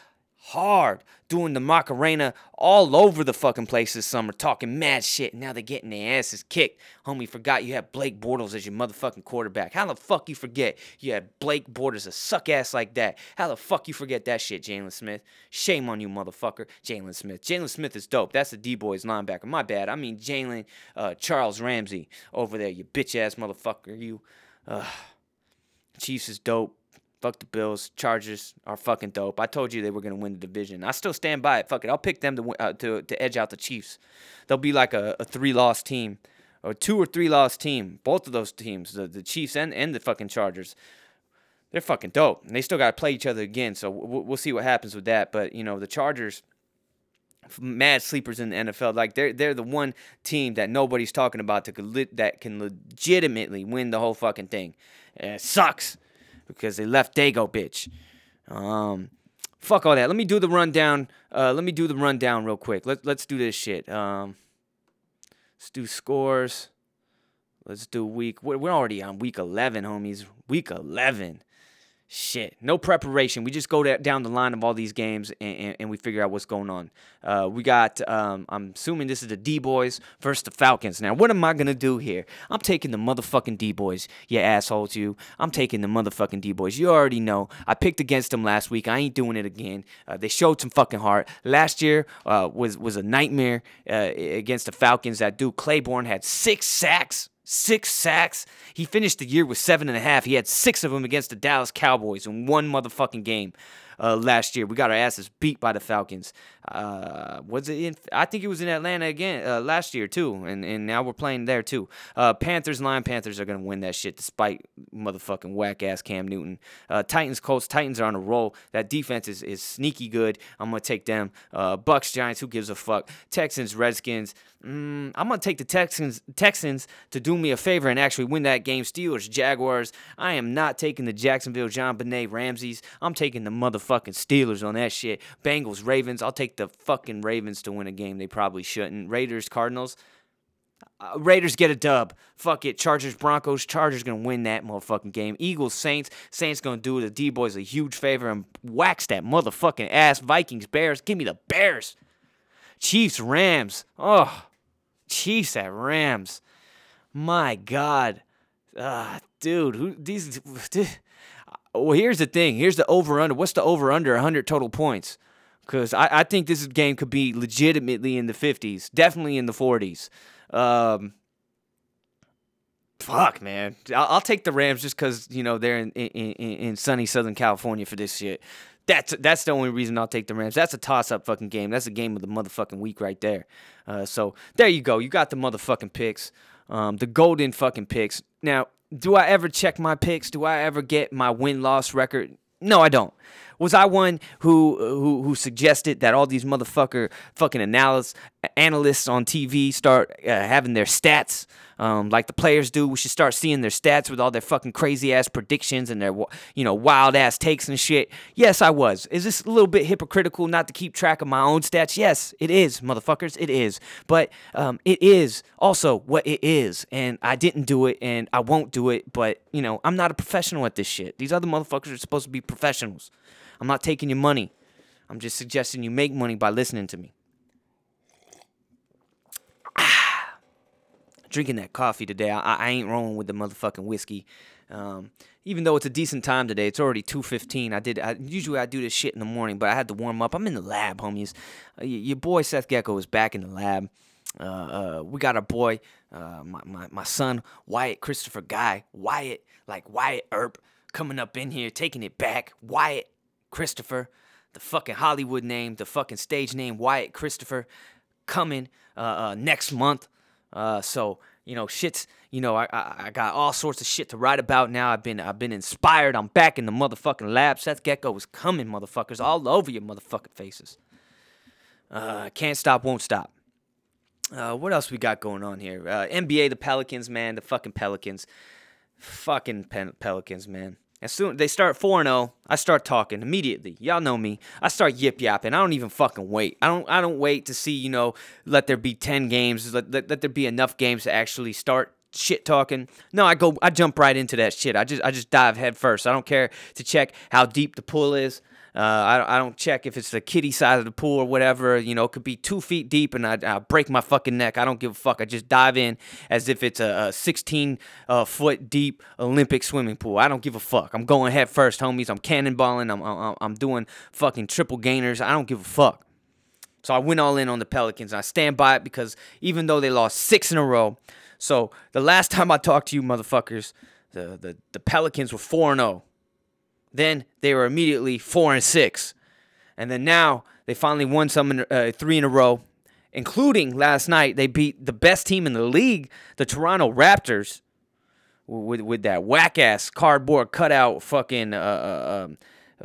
hard doing the Macarena all over the fucking place this summer, talking mad shit. Now they're getting their asses kicked. Homie, forgot you had Blake Bortles as your motherfucking quarterback. How the fuck you forget you had Blake Bortles a suck ass like that? How the fuck you forget that shit, Jaylon Smith? Shame on you, motherfucker. Jaylon Smith. Jaylon Smith is dope. That's the D boys linebacker. My bad. I mean Jalen uh, Charles Ramsey over there. You bitch ass motherfucker. You. Uh, Chiefs is dope. Fuck the Bills. Chargers are fucking dope. I told you they were gonna win the division. I still stand by it. Fuck it. I'll pick them to uh, to to edge out the Chiefs. They'll be like a, a three loss team, or two or three loss team. Both of those teams, the the Chiefs and and the fucking Chargers. They're fucking dope. And they still got to play each other again. So we'll, we'll see what happens with that. But you know the Chargers mad sleepers in the NFL. Like they're they're the one team that nobody's talking about to that can legitimately win the whole fucking thing. And it sucks because they left Dago, bitch. Um, fuck all that. Let me do the rundown. Uh, let me do the rundown real quick. Let Let's do this shit. Um, let's do scores. Let's do week. We're already on week eleven, homies. Week eleven shit, no preparation. We just go down the line of all these games and, and, and we figure out what's going on. Uh, we got, um, I'm assuming this is the D Boys versus the Falcons. Now, what am I going to do here? I'm taking the motherfucking D Boys, you assholes, you. I'm taking the motherfucking D Boys. You already know. I picked against them last week. I ain't doing it again. Uh, they showed some fucking heart. Last year uh, was, was a nightmare uh, against the Falcons. That dude Clayborn had six sacks six sacks. He finished the year with seven and a half. He had six of them against the Dallas Cowboys in one motherfucking game. Uh, last year. We got our asses beat by the Falcons. Uh, was it in? I think it was in Atlanta again uh, last year too, and and now we're playing there too. Uh, Panthers, Lion Panthers are gonna win that shit despite motherfucking whack ass Cam Newton. Uh, Titans, Colts, Titans are on a roll. That defense is is sneaky good. I'm gonna take them. Uh, Bucks, Giants, who gives a fuck? Texans, Redskins. Mm, I'm gonna take the Texans Texans to do me a favor and actually win that game. Steelers, Jaguars. I am not taking the Jacksonville JonBenét Ramses. I'm taking the motherfucking Steelers on that shit. Bengals, Ravens. I'll take the fucking Ravens to win a game they probably shouldn't. Raiders, Cardinals. Uh, Raiders get a dub. Fuck it. Chargers, Broncos. Chargers gonna win that motherfucking game. Eagles, Saints. Saints gonna do the D boys a huge favor and wax that motherfucking ass. Vikings, Bears. Give me the Bears. Chiefs, Rams. Oh, Chiefs at Rams. My God, uh, dude, who these? Well, here's the thing. Here's the over under. What's the over under? 100 total points. Because I, I think this game could be legitimately in the 50s, definitely in the 40s. Um, fuck, man. I'll, I'll take the Rams just because, you know, they're in, in, in, sunny Southern California for this shit. That's that's the only reason I'll take the Rams. That's a toss up fucking game. That's a game of the motherfucking week right there. Uh, so there you go. You got the motherfucking picks, um, the golden fucking picks. Now, do I ever check my picks? Do I ever get my win loss record? No, I don't. Was I one who who who suggested that all these motherfucker fucking analysts analysts on TV start uh, having their stats um, like the players do? We should start seeing their stats with all their fucking crazy ass predictions and their you know wild ass takes and shit. Yes, I was. Is this a little bit hypocritical not to keep track of my own stats? Yes, it is, motherfuckers. It is. But um, it is also what it is, and I didn't do it, and I won't do it. But you know, I'm not a professional at this shit. These other motherfuckers are supposed to be professionals. I'm not taking your money. I'm just suggesting you make money by listening to me. Ah, drinking that coffee today. I, I ain't rolling with the motherfucking whiskey. Um, even though it's a decent time today, it's already two fifteen. I did. I, usually I do this shit in the morning, but I had to warm up. I'm in the lab, homies. Uh, your boy Seth Gecko is back in the lab. Uh, uh, we got our boy, uh, my, my my son Wyatt Christopher Guy Wyatt, like Wyatt Earp, coming up in here, taking it back. Wyatt Christopher, the fucking Hollywood name, the fucking stage name Wyatt Christopher, coming uh, uh, next month. Uh, so you know, shit's you know, I, I I got all sorts of shit to write about now. I've been I've been inspired. I'm back in the motherfucking lab. Seth Gecko is coming, motherfuckers, all over your motherfucking faces. Uh, can't stop, won't stop. Uh, what else we got going on here? Uh, NBA, the Pelicans, man, the fucking Pelicans, fucking Pen- Pelicans, man. As soon they start 4 0, I start talking immediately. Y'all know me. I start yip yapping. I don't even fucking wait. I don't I don't wait to see, you know, let there be 10 games, let, let, let there be enough games to actually start shit talking. No, I go I jump right into that shit. I just I just dive head first. I don't care to check how deep the pool is. Uh, I, I don't check if it's the kitty size of the pool or whatever. You know, it could be two feet deep and I, I break my fucking neck. I don't give a fuck. I just dive in as if it's a, a 16 uh, foot deep Olympic swimming pool. I don't give a fuck. I'm going head first, homies. I'm cannonballing. I'm, I'm, I'm doing fucking triple gainers. I don't give a fuck. So I went all in on the Pelicans. And I stand by it because even though they lost six in a row, so the last [laughs] time I talked to you motherfuckers, the, the, the Pelicans were 4 0. Then they were immediately four and six, and then now they finally won some in, uh, three in a row, including last night they beat the best team in the league, the Toronto Raptors, with with that whack ass cardboard cutout fucking uh, uh, um,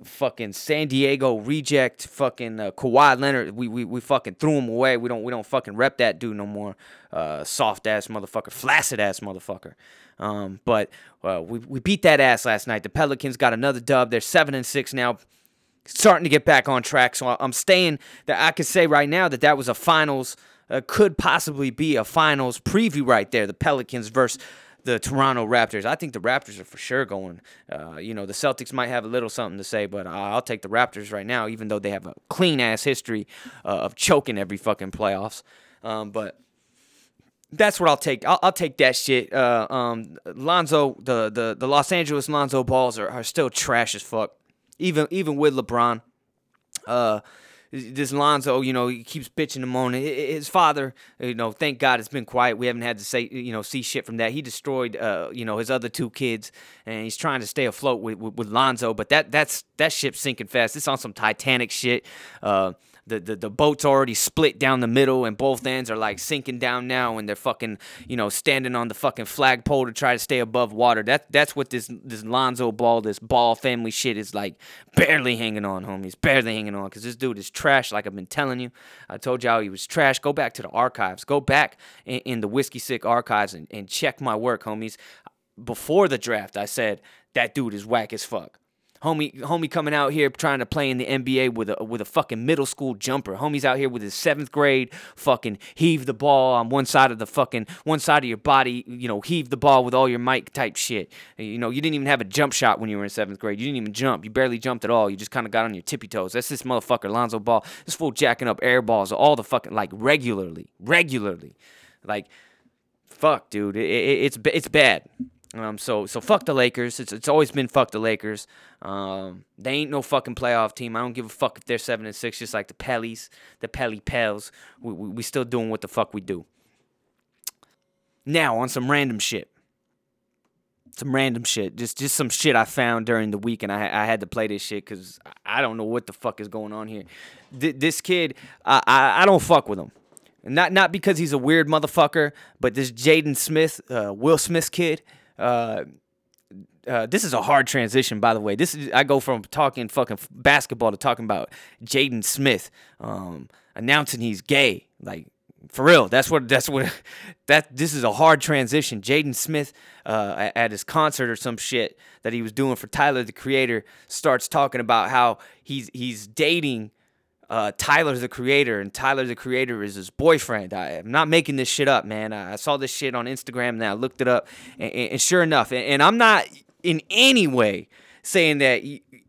fucking San Diego reject fucking uh, Kawhi Leonard. We, we we fucking threw him away. We don't we don't fucking rep that dude no more. Uh, soft ass motherfucker, flaccid ass motherfucker. Um, but uh, we we beat that ass last night. The Pelicans got another dub. They're seven and six now. Starting to get back on track. So I'm staying. That I could say right now that that was a finals. Uh, could possibly be a finals preview right there. The Pelicans versus the Toronto Raptors. I think the Raptors are for sure going. Uh, you know, the Celtics might have a little something to say, but I'll take the Raptors right now, even though they have a clean ass history uh, of choking every fucking playoffs. Um, but that's what I'll take. I'll, I'll take that shit. Uh, um, Lonzo, the, the the Los Angeles Lonzo Balls are, are still trash as fuck, even even with LeBron. Uh, this Lonzo, you know, he keeps bitching and moaning. His father, you know, thank God it's been quiet. We haven't had to say, you know, see shit from that. He destroyed, uh, you know, his other two kids, and he's trying to stay afloat with, with, with Lonzo. But that that's that ship's sinking fast. It's on some Titanic shit. Uh, the, the the boat's already split down the middle and both ends are like sinking down now and they're fucking you know standing on the fucking flagpole to try to stay above water. That that's what this this lonzo ball this ball family shit is like barely hanging on homies barely hanging on because this dude is trash like i've been telling you. I told y'all he was trash. Go back to the archives. Go back in, in the whiskey sick archives and, and check my work homies. Before the draft i said that dude is whack as fuck Homie, homie coming out here trying to play in the NBA with a with a fucking middle school jumper. Homie's out here with his seventh grade fucking heave the ball on one side of the fucking one side of your body. You know, heave the ball with all your mic type shit. You know, you didn't even have a jump shot when you were in seventh grade. You didn't even jump. You barely jumped at all. You just kind of got on your tippy toes. That's this motherfucker Lonzo Ball. This fool jacking up air balls all the fucking like regularly, regularly, like fuck, dude. It, it, it's it's bad. Um, so so fuck the Lakers. It's it's always been fuck the Lakers. Um, they ain't no fucking playoff team. I don't give a fuck if they're seven and six, just like the Pellies, the Pelly Pels. We, we we still doing what the fuck we do. Now on some random shit. Some random shit, just just some shit I found during the week, and I I had to play this shit because I don't know what the fuck is going on here. Th- this kid, I, I I don't fuck with him. Not not because he's a weird motherfucker, but this Jaden Smith, uh, Will Smith kid. Uh, uh, this is a hard transition, by the way. This is I go from talking fucking basketball to talking about Jaden Smith um, announcing he's gay. Like for real, that's what that's what [laughs] that. This is a hard transition. Jaden Smith uh, at, at his concert or some shit that he was doing for Tyler the Creator starts talking about how he's he's dating uh, Tyler the Creator, and Tyler the Creator is his boyfriend. I, am not making this shit up, man. I, I, saw this shit on Instagram and I looked it up, and, and sure enough, and, and, I'm not in any way saying that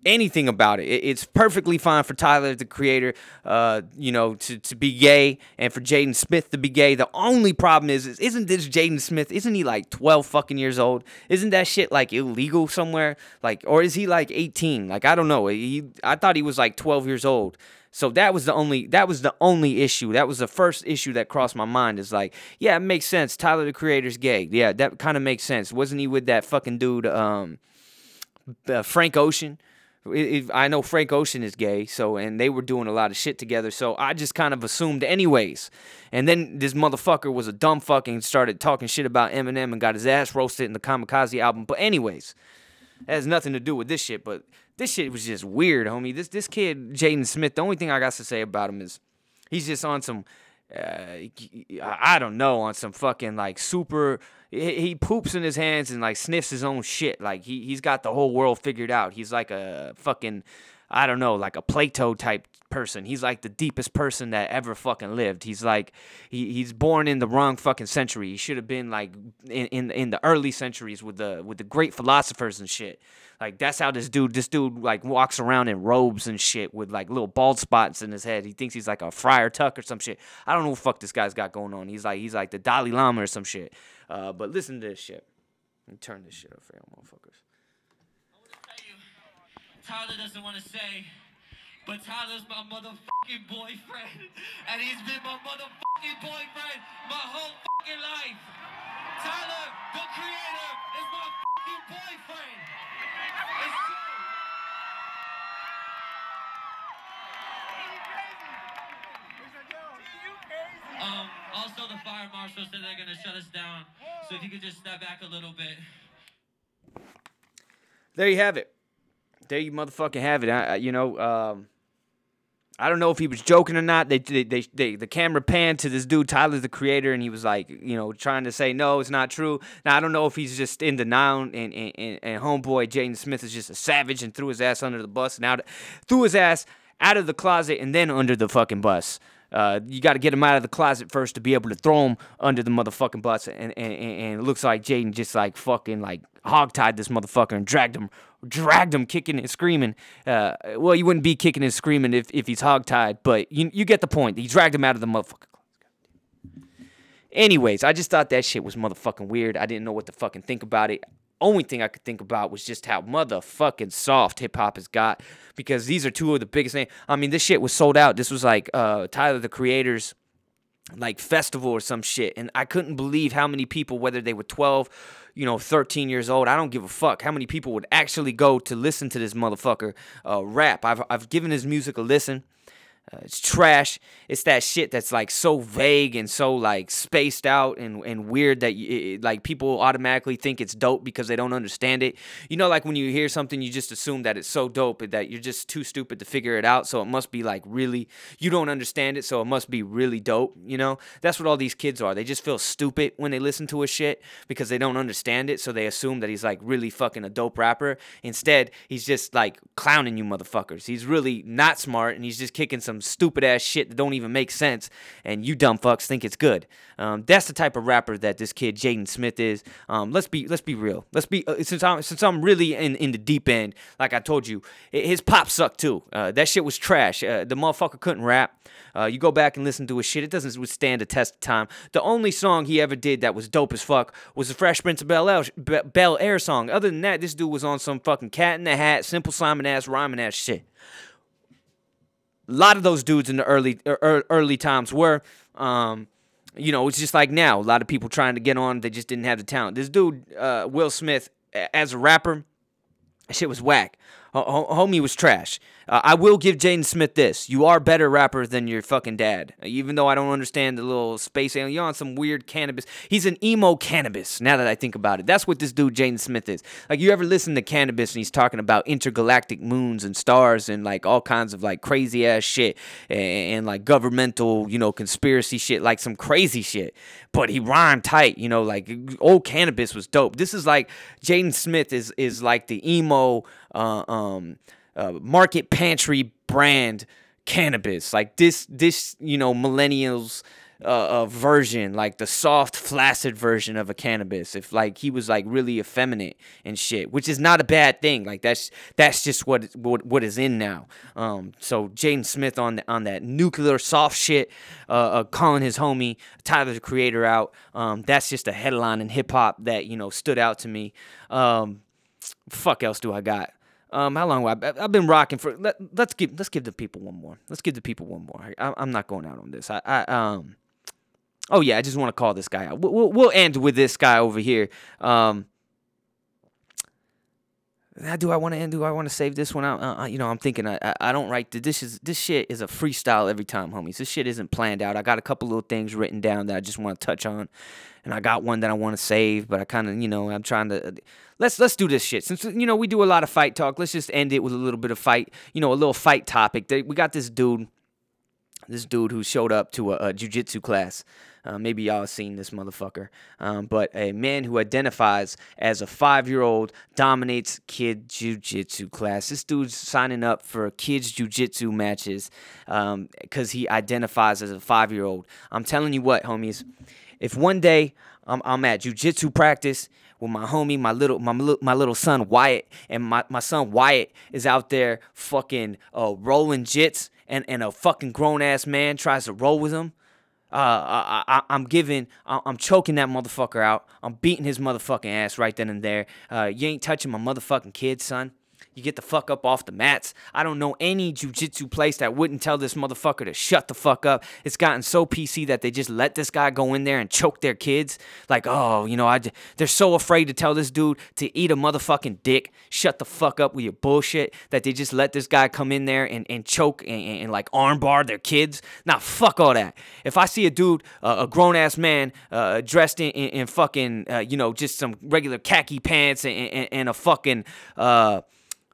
anything about it. it it's perfectly fine for Tyler the Creator, uh, you know, to, to be gay, and for Jaden Smith to be gay. The only problem is, is isn't this Jaden Smith? Isn't he like 12 fucking years old? Isn't that shit like illegal somewhere? Like, or is he like 18? Like, I don't know. He, I thought he was like 12 years old. So that was the only that was the only issue. That was the first issue that crossed my mind. Is like, yeah, it makes sense. Tyler the Creator's gay. Yeah, that kind of makes sense. Wasn't he with that fucking dude, um, uh, Frank Ocean? I know Frank Ocean is gay, so and they were doing a lot of shit together. So I just kind of assumed, anyways. And then this motherfucker was a dumb fucking started talking shit about Eminem and got his ass roasted in the Kamikaze album. But anyways, that has nothing to do with this shit. But this shit was just weird, homie. This this kid, Jaden Smith, the only thing I got to say about him is he's just on some, uh, I don't know, on some fucking like super. He poops in his hands and like sniffs his own shit. Like he he's got the whole world figured out. He's like a fucking, I don't know, like a Plato type person. He's like the deepest person that ever fucking lived. He's like he, he's born in the wrong fucking century. He should have been like in, in in the early centuries with the with the great philosophers and shit. Like that's how this dude, this dude like walks around in robes and shit with like little bald spots in his head. He thinks he's like a Friar Tuck or some shit. I don't know what fuck this guy's got going on. He's like he's like the Dalai Lama or some shit. Uh, but listen to this shit. Me turn this shit up for you motherfuckers. Tyler doesn't want to say, but Tyler's my motherfucking boyfriend, and he's been my motherfucking boyfriend my whole fucking life. Tyler, the creator, is my fucking boyfriend. Crazy? Um, also, the fire marshal said they're gonna shut us down. So if you could just step back a little bit. There you have it. There you motherfucking have it. I, you know, um, I don't know if he was joking or not. They, they, they, they, the camera panned to this dude, Tyler the Creator, and he was like, you know, trying to say no, it's not true. Now I don't know if he's just in denial, and and, and, and homeboy Jaden Smith is just a savage and threw his ass under the bus, and out, threw his ass out of the closet and then under the fucking bus. Uh, you got to get him out of the closet first to be able to throw him under the motherfucking bus. And, and, and it looks like Jaden just like fucking like hogtied this motherfucker and dragged him, dragged him kicking and screaming. Uh, well, you wouldn't be kicking and screaming if, if he's hogtied, but you, you get the point. He dragged him out of the motherfucker. Closet. Anyways, I just thought that shit was motherfucking weird. I didn't know what to fucking think about it. Only thing I could think about was just how motherfucking soft hip hop has got because these are two of the biggest names. I mean, this shit was sold out. This was like uh, Tyler the Creator's like festival or some shit, and I couldn't believe how many people, whether they were 12, you know, 13 years old, I don't give a fuck, how many people would actually go to listen to this motherfucker uh, rap. I've I've given his music a listen. Uh, it's trash. It's that shit that's like so vague and so like spaced out and, and weird that it, like people automatically think it's dope because they don't understand it. You know, like when you hear something, you just assume that it's so dope that you're just too stupid to figure it out. So it must be like really, you don't understand it. So it must be really dope. You know, that's what all these kids are. They just feel stupid when they listen to a shit because they don't understand it. So they assume that he's like really fucking a dope rapper. Instead, he's just like clowning you motherfuckers. He's really not smart and he's just kicking some stupid ass shit that don't even make sense, and you dumb fucks think it's good. Um, that's the type of rapper that this kid Jaden Smith is. Um, let's be let's be real. Let's be uh, since I'm since I'm really in in the deep end. Like I told you, his pop sucked too. Uh, that shit was trash. Uh, the motherfucker couldn't rap. Uh, you go back and listen to his shit. It doesn't withstand the test of time. The only song he ever did that was dope as fuck was the Fresh Prince of Bel Air, Bel Air song. Other than that, this dude was on some fucking Cat in the Hat, Simple Simon ass, rhyming ass shit a lot of those dudes in the early er, early times were. Um, you know, it's just like now. A lot of people trying to get on, they just didn't have the talent. This dude, uh, Will Smith, as a rapper, shit was whack. Homie was trash. Uh, I will give Jaden Smith this. You are better rapper than your fucking dad. Even though I don't understand the little space alien, you're on some weird Canibus. He's an emo Canibus, now that I think about it. That's what this dude Jaden Smith is. Like, you ever listen to Canibus and he's talking about intergalactic moons and stars and like all kinds of like crazy ass shit and, and like governmental, you know, conspiracy shit, like some crazy shit. But he rhymed tight, you know, like old Canibus was dope. This is like Jaden Smith is is like the emo uh, um, uh, market pantry brand Canibus, Like this, this you know, millennials. Uh, uh, version, like the soft, flaccid version of a Canibus. If like he was like really effeminate and shit, which is not a bad thing. Like that's that's just what what, what is in now. Um, so Jaden Smith on the, on that nuclear soft shit, uh, uh, calling his homie Tyler the Creator out. Um, that's just a headline in hip hop that you know stood out to me. Um, fuck else do I got? Um, how long? Have I, I've been rocking for. Let, us give let's give the people one more. Let's give the people one more. I, am not going out on this. I, I um. Oh yeah, I just want to call this guy out. We'll, we'll end with this guy over here. Um. Do I want to end? Do I want to save this one out? Uh, you know, I'm thinking I, I, I don't write the, this is this shit is a freestyle every time, homies. This shit isn't planned out. I got a couple little things written down that I just want to touch on, and I got one that I want to save, but I kind of you know I'm trying to let's let's do this shit. Since you know we do a lot of fight talk, let's just end it with a little bit of fight. You know, a little fight topic. We got this dude, this dude who showed up to a, a jujitsu class. Uh, maybe y'all seen this motherfucker. Um, but a man who identifies as a five year old dominates kid jujitsu class. This dude's signing up for kids jujitsu matches because um, he identifies as a five year old. I'm telling you what, homies. If one day I'm, I'm at jujitsu practice with my homie, my little my my little son Wyatt, and my, my son Wyatt is out there fucking uh, rolling jits, and, and a fucking grown ass man tries to roll with him. Uh, I, am giving, I'm choking that motherfucker out. I'm beating his motherfucking ass right then and there. Uh, you ain't touching my motherfucking kid, son. You get the fuck up off the mats. I don't know any jujitsu place that wouldn't tell this motherfucker to shut the fuck up. It's gotten so PC that they just let this guy go in there and choke their kids. Like, oh, you know, I, they're so afraid to tell this dude to eat a motherfucking dick. Shut the fuck up with your bullshit that they just let this guy come in there and, and choke and, and, and like armbar their kids. Now, fuck all that. If I see a dude, uh, a grown ass man, uh, dressed in, in, in fucking, uh, you know, just some regular khaki pants and, and, and a fucking, uh,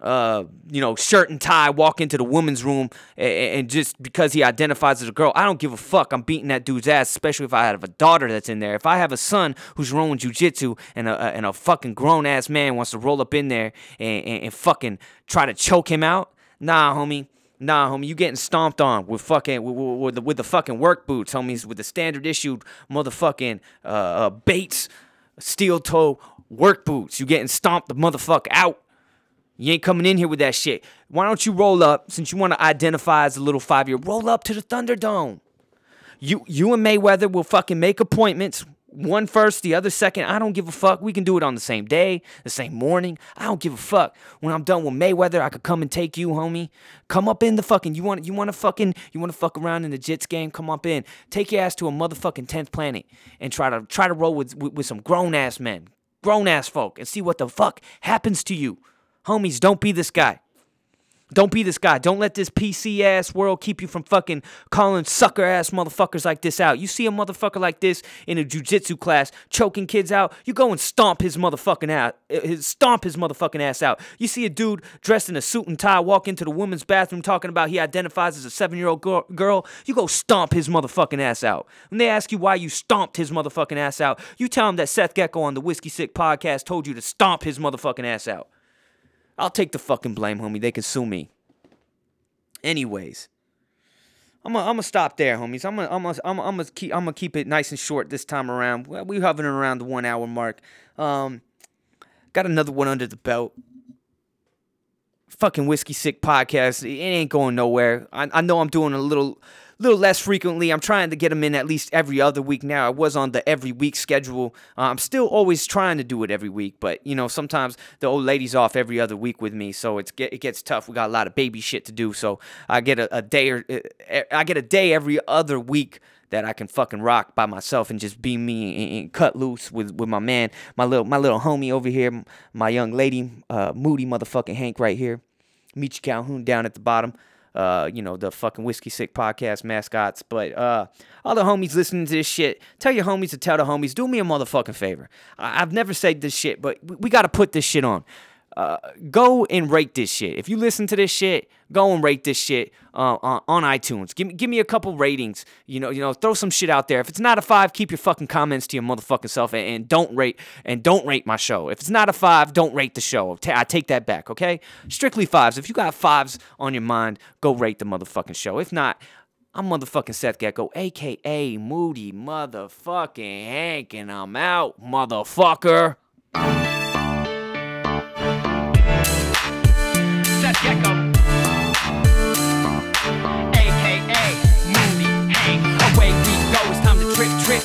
uh, you know, shirt and tie, walk into the women's room, and, and, just because he identifies as a girl, I don't give a fuck. I'm beating that dude's ass, especially if I have a daughter that's in there. If I have a son who's rolling jujitsu and a, and a fucking grown ass man wants to roll up in there and, and, and fucking try to choke him out, nah, homie. Nah, homie, you getting stomped on with fucking with, with, the, with the fucking work boots, homies, with the standard issued motherfucking uh, uh, Bates steel toe work boots. You getting stomped the motherfucker out. You ain't coming in here with that shit. Why don't you roll up, since you want to identify as a little five year, roll up to the Thunderdome. You you and Mayweather will fucking make appointments one first, the other second. I don't give a fuck. We can do it on the same day, the same morning. I don't give a fuck. When I'm done with Mayweather, I could come and take you, homie. Come up in the fucking. You want you want to fucking you want to fuck around in the Jits game? Come up in. Take your ass to a motherfucking tenth planet and try to try to roll with with, with some grown ass men, grown ass folk, and see what the fuck happens to you, homies. Don't be this guy. Don't be this guy. Don't let this PC ass world keep you from fucking calling sucker ass motherfuckers like this out. You see a motherfucker like this in a jujitsu class choking kids out, you go and stomp his motherfucking ass, his, stomp his motherfucking ass out. You see a dude dressed in a suit and tie walk into the women's bathroom talking about he identifies as a seven year old girl, you go stomp his motherfucking ass out. When they ask you why you stomped his motherfucking ass out, you tell them that Seth Gecko on the Whiskey Sick podcast told you to stomp his motherfucking ass out. I'll take the fucking blame, homie. They can sue me. Anyways, I'm gonna I'm stop there, homies. I'm gonna I'm gonna I'm gonna, I'm gonna keep I'm gonna keep it nice and short this time around. We hovering around the one hour mark. Um, got another one under the belt. Fucking whiskey sick podcast. It ain't going nowhere. I I know I'm doing a little little less frequently. I'm trying to get them in at least every other week now. I was on the every week schedule. Uh, I'm still always trying to do it every week, but you know sometimes the old lady's off every other week with me, so it's get, it gets tough. We got a lot of baby shit to do, so I get a, a day or uh, I get a day every other week that I can fucking rock by myself and just be me and, and, cut loose with, with my man, my little my little homie over here, my young lady, uh, moody motherfucking Hank right here, Michi Calhoun down at the bottom uh, you know, the fucking Whiskey Sick podcast mascots. But uh, all the homies listening to this shit, tell your homies to tell the homies, do me a motherfucking favor. I- have never said this shit, but we, we got to put this shit on uh, go and rate this shit. If you listen to this shit, go and rate this shit uh, on, iTunes. Give me give me a couple ratings. You know, you know, throw some shit out there. If it's not a five, keep your fucking comments to your motherfucking self and, and don't rate and don't rate my show. If it's not a five, don't rate the show. I take that back. Okay, strictly fives. If you got fives on your mind, go rate the motherfucking show. If not, I'm motherfucking Seth Gecko, aka Moody motherfucking Hank, and I'm out, motherfucker.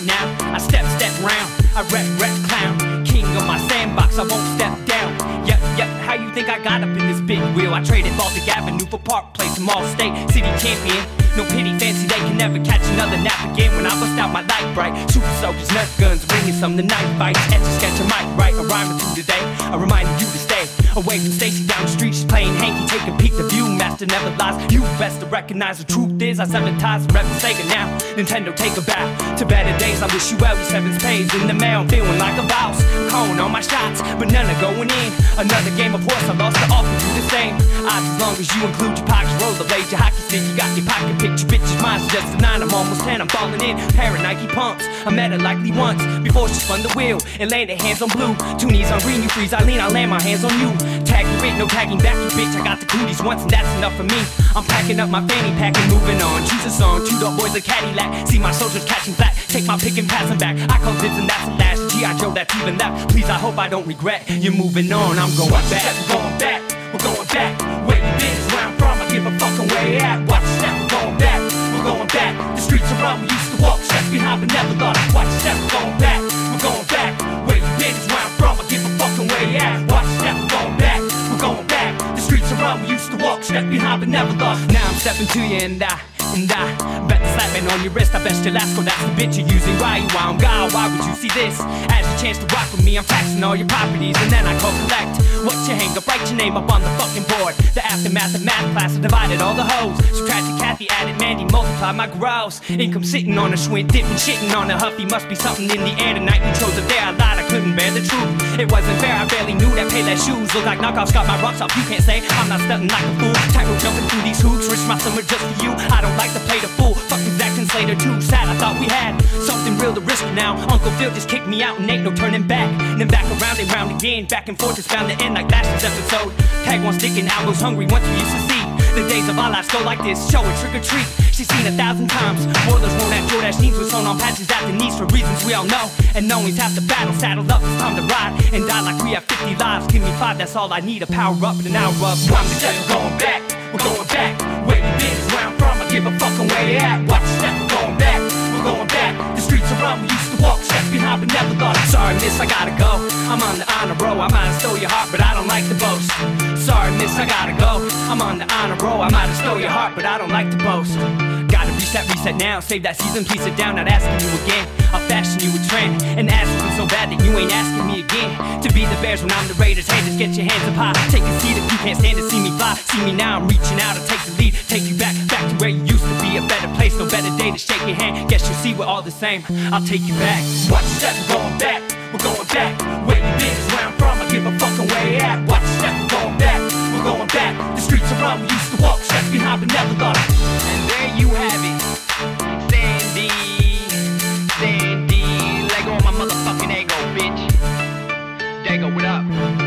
Now. I step, step round. I rep, rep, clown. King of my sandbox, I won't step down. Yep, yep, how you think I got up in this big wheel? I traded Baltic Avenue for Park Place, Mall State, City Champion. No pity, fancy, they can never catch another nap again when I bust out my light bright. Super soldiers, nut guns, bringing some the night fight. Etch a sketch, mic, write a rhyme or two today. I reminded you to stay away from Stacy down the street. She's playing hanky, take a peek. The view master never lies. You best to recognize the truth is I seven ties, rep Sega now. Nintendo take a bow to better days. I wish you well. Your seven spades in the mail, feeling like a boss. Calling all my shots, but none are going in. Another game of horse, I lost to offer you the same. Odds as long as you include your pockets, roll the blade, your hockey stick, you got your pocket picture, bitches. Mine's just a nine, I'm almost ten, I'm falling in. Pair of Nike pumps, I met her likely once before she spun the wheel and landed hands on blue. Two knees on green, you freeze, I lean, I land my hands on you. Tag you no tagging back, you bitch. I got the cooties once, and that's enough for me. I'm packing up my fanny pack and moving on. Choose a song, two dog boys, a Cadillac. See my soldiers catching flat, take my pick and pass them back. I call dibs, and that's the last G.I. Joe that's even left. Please, I hope I don't regret. You're moving on, I'm going Watch back. We're going back, we're going back. Where you been is where I'm from, I give a fucking way at. Watch the step, we're going back, we're going back. The streets are run, we used to walk, steps behind, but never thought. Watch the step, we're going back, we're going back. Where you been is where I'm from, I give a fucking way at. Watch We used to walk, step behind, but never thought. Now I'm stepping to you and I. And I bet the slapping on your wrist, I bet last call, oh, that's the bitch you're using. Why you on God? Why would you see this? As your chance to rock with me, I'm taxing all your properties, and then I call collect. What you hang up, write your name up on the fucking board. The aftermath of math class, I divided all the hoes. Subtracted Kathy, added Mandy, multiplied my gross. Income sitting on a Schwinn, dipping, shitting on a huffy. Must be something in the air tonight. You chose a day, I lied, I couldn't bear the truth. It wasn't fair, I barely knew that Payless shoes look like knockoffs. Got my rocks off, you can't say I'm not stunting like a fool. Tightrope jumping through these hoops, risk my summer just for you. I don't like to play the fool. Fuck exacting Slater too sad. I thought we had something real to risk now. Uncle Phil just kicked me out and ain't no turning back. And then back around and round again, back and forth, it's bound to end like last year's episode. Tag one sticking, out goes hungry once we used to see. The days of our lives go like this, show it, trick or treat. She's seen a thousand times. Warlords won't have Jordache jeans with sewn on patches at the knees for reasons we all know. And knowing's half the battle, saddled up, it's time to ride. And die like we have 50 lives. Give me five, that's all I need. A power up and an hour up. Time to get going back, we're going back. Where you been is where give a fucking way at. Watch the step, we're going back. We're going back. The streets are run, we used to walk, step behind, but never thought. Sorry, miss, I gotta go. I'm on the honor roll. I might have stole your heart, but I don't like to boast. Sorry, miss, I gotta go. I'm on the honor roll. I might have stole your heart, but I don't like to boast. Reset, reset now. Save that season, please sit down. Not asking you again. I'll fashion you a trend and ask you so bad that you ain't asking me again. To be the Bears when I'm the Raiders. Hey, just get your hands up high. Take a seat if you can't stand to see me fly. See me now, I'm reaching out to take the lead. Take you back, back to where you used to be. A better place, no better day to shake your hand. Guess you see we're all the same. I'll take you back. Watch your step, we're going back. We're going back. Where you been is where I'm from. I give a fucking way at. Watch your step, we're going back. We're going back. The streets are run, we used to Trippin' hoppin', never thought I And there you have it. Sandy Sandy Lego on my motherfucking ego, bitch. Dago, what up?